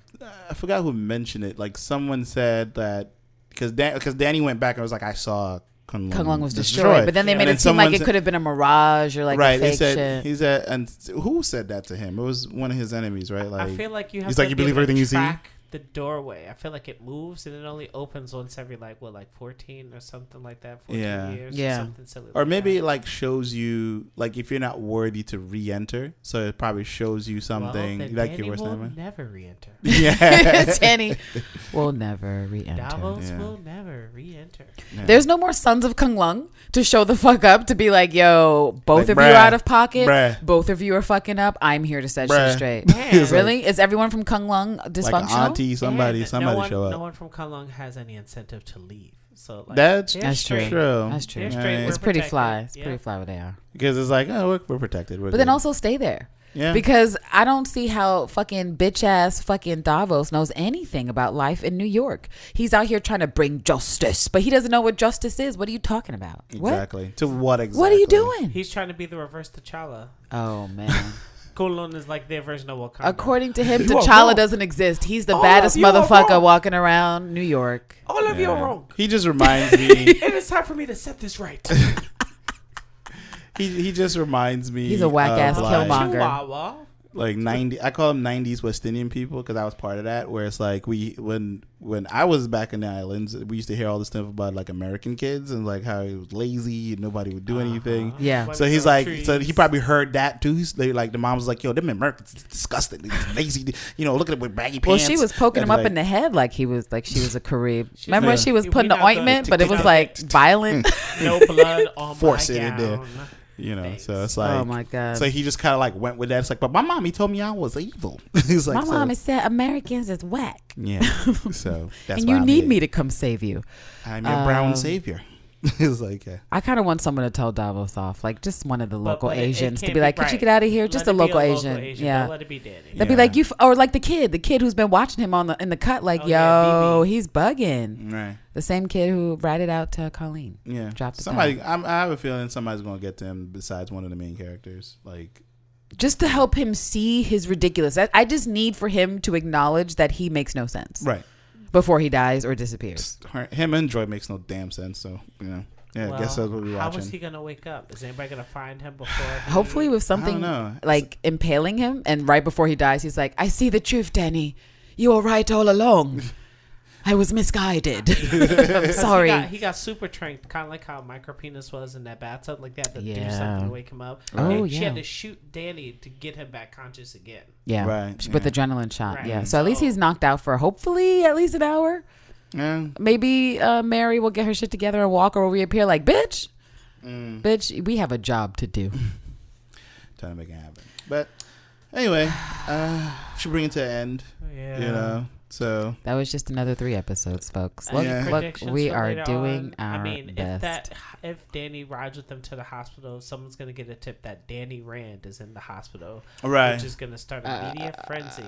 I forgot who mentioned it. Like someone said that because Dan, because Danny went back and was like, I saw Kunlun, Kunlun was destroyed, but then they Yeah. made And it then seem like someone it said- could have been a mirage or like right. a They fake said shit. he said, and who said that to him? It was one of his enemies, right? Like I feel like you have he's to like, you be believe able to everything you see? track the doorway. I feel like it moves and it only opens once every like what like fourteen or something like that. Fourteen Yeah. years. Yeah. Or something silly. Or like maybe that. it like shows you like if you're not worthy to re-enter, so it probably shows you something well, like Danny your worst will nightmare. never re-enter. Yeah, Danny will never re-enter. Davos Yeah. will never re-enter. Yeah. There's no more sons of Kunlun to show the fuck up to be like, yo, both Like, of you are out of pocket. bruh. Both of you are fucking up. I'm here to set Bruh. shit straight. It's like- really? Is everyone from Kunlun like dysfunctional? auntie, somebody, And somebody no one, show up. No one from Kalong has any incentive to leave. So like, That's they're That's true. true. That's true. They're Yeah, straight. yeah. It's We're pretty protected. fly. It's Yeah. pretty fly what they are. because it's like oh we're, we're protected. We're But then also stay there. yeah, Because I don't see how fucking bitch ass fucking Davos knows anything about life in New York. He's out here trying to bring justice, but he doesn't know what justice is. What are you talking about? What? exactly. To what exactly? What are you doing? He's trying to be the reverse T'Challa. Oh man. Kunlun is like their version of Wakanda. According to him, You T'Challa doesn't exist. He's the All baddest of you are motherfucker walking around New York. All of you are wrong. He just reminds me. it is time for me to set this right. he he just reminds me. He's a whack-ass of, Killmonger. Chihuahua. Like 90 i call them 90s west indian people because i was part of that where it's like we when when i was back in the islands we used to hear all this stuff about like american kids and like how he was lazy and nobody would do anything Uh-huh. Yeah. so he's like through so he probably heard that too he's they, like the mom was like yo them americans is disgusting They're lazy you know look at them with baggy pants Well, pants she was poking And, him up in the head like he was like she was a Carib. She's Remember when she was putting the ointment, but it was like violent. no blood on Force my it in there. Gown. you know Thanks. so it's like oh my god. so he just kind of like went with that it's like but my mommy told me i was evil he's like My so- mom said Americans is whack, yeah so that's and why you I'm need here. me to come save you. i'm your brown Um, savior it's like yeah I kind of want someone to tell Davos off, like just one of the But- local but it- it Asians to can't be like, "Could you get out of here?" Let Just it a be local, Asian. Yeah. Don't let it be Danny. They'd be like you, f- or like the kid, the kid who's been watching him on the in the cut, like, Oh, yo, BB. he's bugging. right The same kid who ratted out to Colleen. Yeah, Drop the somebody. I'm, I have a feeling somebody's gonna get to him besides one of the main characters. Like, Just to help him see his ridiculous. I, I just need for him to acknowledge that he makes no sense right? Before he dies or disappears. Him and Joy makes no damn sense. So you know, yeah. I guess that's what we're How watching. is he gonna wake up? Is anybody gonna find him before? he- Hopefully, with something don't like impaling him, and right before he dies, he's like, "I see the truth, Danny. You were right all along. I was misguided. Sorry." He got, he got super trained, kind of like how micro penis was in that bathtub, like that to do something to wake him up. Oh, And She had to shoot Danny to get him back conscious again. yeah, Right, with yeah. adrenaline shot. Right. Yeah, so at least he's knocked out for hopefully at least an hour. yeah. Maybe uh, Mary will get her shit together and walk or reappear like, "Bitch, Mm, bitch, we have a job to do." trying to make it happen. But anyway, uh, should bring it to an end. Yeah. You know. So That was just another three episodes, folks. Look, Yeah. look, we are doing on? our I mean, best. if that if Danny rides with them to the hospital, someone's gonna get a tip that Danny Rand is in the hospital, right. which is gonna start a Uh, media frenzy,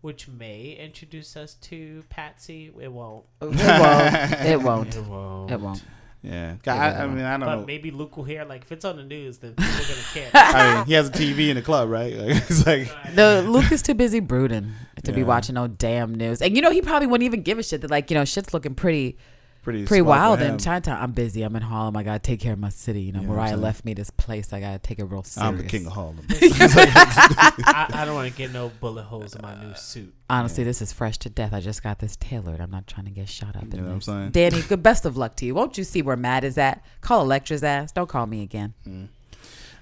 which may introduce us to Patsy. It won't. it won't. It won't. It won't. It won't. Yeah. I, I mean, I don't But know. maybe Luke will hear. Like if it's on the news, then people are gonna care. I mean, he has a TV in the club, right? Like, it's like No, Luke is too busy brooding to be watching no damn news. And you know, he probably wouldn't even give a shit that like, you know, shit's looking pretty pretty pretty wild him. in Chinatown. I'm busy. I'm in Harlem. I gotta take care of my city. You know, You know what I'm Mariah left me this place. I gotta take it real serious. I'm the king of Harlem. I, I don't want to get no bullet holes in my new suit. Honestly, this is fresh to death. I just got this tailored. I'm not trying to get shot up in You know what I'm saying? Danny, good best of luck to you. Won't you see where Matt is at? Call Elektra's ass. Don't call me again. Mm.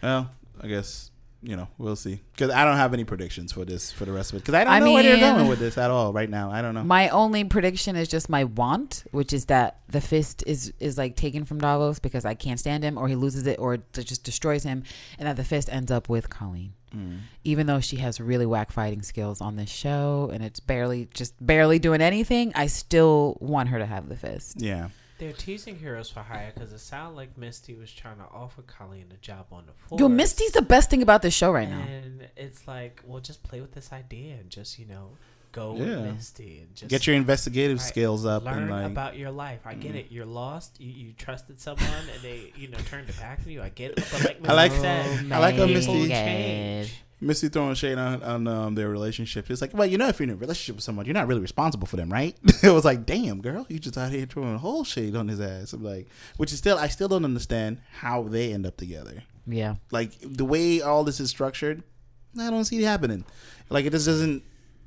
Well, I guess you know we'll see because I don't have any predictions for this for the rest of it because I don't I know where they're mean- going with this at all right now. I don't know. My only prediction is just my want, which is that the fist is is like taken from Davos because I can't stand him, or he loses it, or it just destroys him, and that the fist ends up with Colleen. Mm. Even though she has really whack fighting skills on this show, and it's barely just barely doing anything, I still want her to have the fist. Yeah, They're teasing Heroes for Hire because it sounded like Misty was trying to offer Colleen a job on the force. Yo, Misty's the best thing about this show right now. And it's like, well, just play with this idea and just, you know, go Yeah. with Misty and just get your investigative Right. skills up learn and like about your life. I get Mm. it. You're lost. You, you trusted someone and they, you know, turned their back on you. I get it. But like I like- Misty said, I like how Misty- change. Misty throwing shade on on um, their relationship. It's like, well, you know, if you're in a relationship with someone, you're not really responsible for them, right? it was like, damn, girl, you just out here throwing whole shade on his ass. I'm like, which is still, I still don't understand how they end up together. Yeah. Like the way all this is structured, I don't see it happening. Like it just doesn't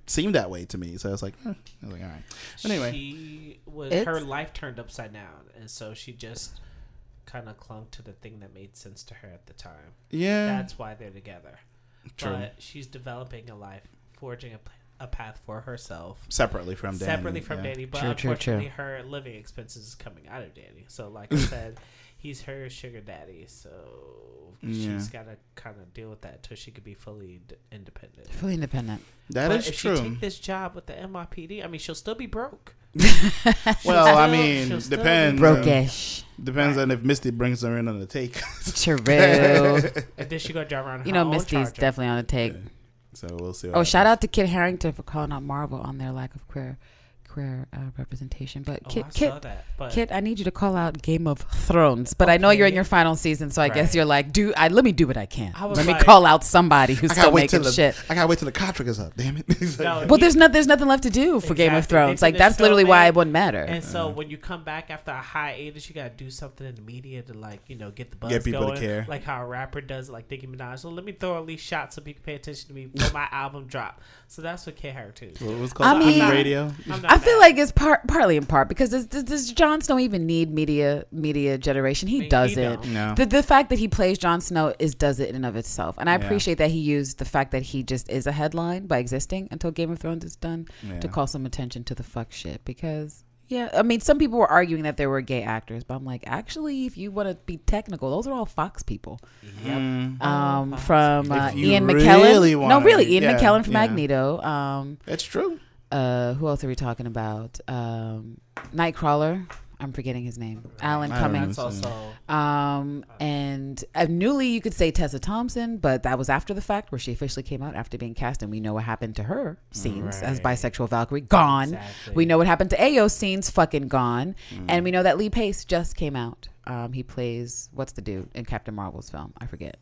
seem that way to me. So I was like, eh. I was like, all right. Anyway. she was It's- her life turned upside down, and so she just kind of clung to the thing that made sense to her at the time. Yeah, That's why they're together. True. But she's developing a life, forging a path for herself. separately from Danny. separately from yeah. Danny, but True, true, true. unfortunately, her living expenses is coming out of Danny. So, like I said, he's her sugar daddy. So Yeah. she's got to kind of deal with that until she could be fully d- independent. Fully independent. That but is if true. she take this job with the NYPD, I mean, she'll still be broke. Well, I mean, she'll still be depends. Brokish. Depends on if Misty brings her in on the take. True. And then she gonna drive around. you know, Misty's definitely on the take. so we'll see. Oh, shout happens. out to Kit Harington for calling out Marvel on their lack of queer queer uh, representation. But Oh, Kit, I Kit, saw that. But Kit, I need you to call out Game of Thrones. But I know you're in your final season, so I guess you're like, do I? Let me do what I can. I was let me call out somebody who's still gotta wait till making the shit. I gotta wait till the contract is up. Damn it. Like- No, Well, he- there's not there's nothing left to do for Game of Exactly. They Thrones. Like that's still literally why it wouldn't matter. And so when you come back after a hiatus, you gotta do something in the media to like you know get the buzz Get people to care. like how a rapper does, like Nicki Minaj. So let me throw at least shots so people pay attention to me before my album drop. So that's what K Harington. is. What was I called mean- Queen Radio. I'm not I feel like it's part partly in part because does, does, does Jon Snow even need media media generation? He I mean, he doesn't. don't. No. The the fact that he plays Jon Snow is does it in and of itself, and I Yeah. appreciate that he used the fact that he just is a headline by existing until Game of Thrones is done Yeah. to call some attention to the fuck shit. Because yeah, I mean, some people were arguing that there were gay actors, but I'm like, actually, if you want to be technical, those are all Fox people. Yep. Mm, Um, Fox. from If uh, you Ian really McKellen. no, wanna- really, Ian yeah, McKellen from yeah. Magneto. Um, that's true. Uh, who else are we talking about? Um, Nightcrawler. I'm forgetting his name. Alan I. Cummings. Also Um, and uh, newly, you could say Tessa Thompson, but that was after the fact where she officially came out after being cast, and we know what happened to her scenes as bisexual Valkyrie. Gone. Exactly. We know what happened to Ayo's scenes. Fucking gone. Mm. And we know that Lee Pace just came out. Um, he plays what's the dude in Captain Marvel's film? I forget.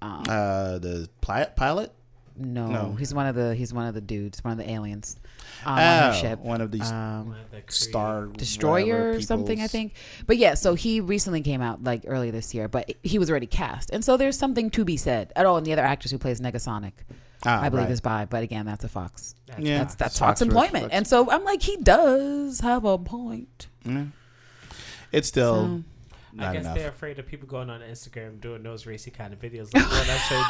Um, Uh, the pilot. No, no. he's one of the he's one of the dudes, one of the aliens um, on Oh, her ship. one of these Um, of the star destroyer or something i think but yeah so he recently came out like early this year but he was already cast and so there's something to be said at all and the other actress who plays negasonic Ah, i believe right. is by but again that's a fox That's- Yeah, that's that's fox, Fox employment Fox. and so i'm like he does have a point Yeah. It's still So- not I guess enough. they're afraid of people going on Instagram doing those racy kind of videos. Like the one I showed you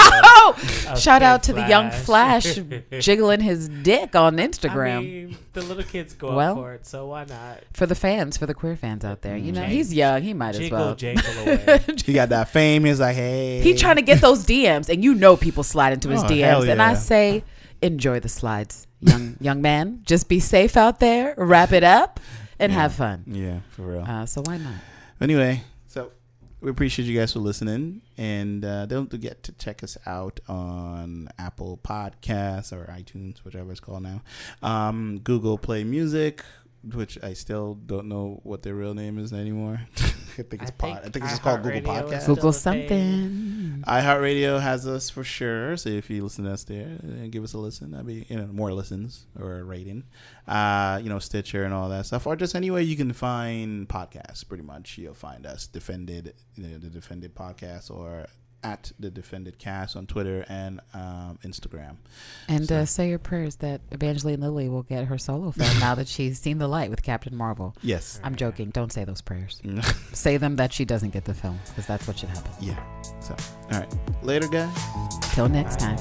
oh shout out to the young flash jiggling his dick on instagram I mean, the little kids go Well, for it, so why not? for the fans for the queer fans out there you know Mm. he's young he might as Jiggle, well jangle away. he got that fame. He's like, hey, He trying to get those DMs, and you know people slide into his Oh, DMs. hell And I say, enjoy the slides, young young man. Just be safe out there. Wrap it up and Yeah. have fun. Yeah, for real. Uh, so why not? Anyway, so we appreciate you guys for listening, and uh, don't forget to check us out on Apple Podcasts or iTunes, whichever it's called now. Um, Google Play Music, which I still don't know what their real name is anymore. I think it's I pod. I think think it's just called Google iHeartRadio Podcast. Google a thing. something. iHeartRadio has us for sure. So if you listen to us there, uh, give us a listen. That'd be you know more listens or a rating. Uh, you know Stitcher and all that stuff, or just anywhere you can find podcasts. Pretty much, you'll find us defended, you know, the defended podcast, or at the defended cast on Twitter and um, Instagram. And So- uh, say your prayers that Evangeline Lilly will get her solo film now that she's seen the light with Captain Marvel. Yes. I'm joking. Don't say those prayers. say them that she doesn't get the film because that's what should happen. yeah. So all right. Later, guys. Till next time.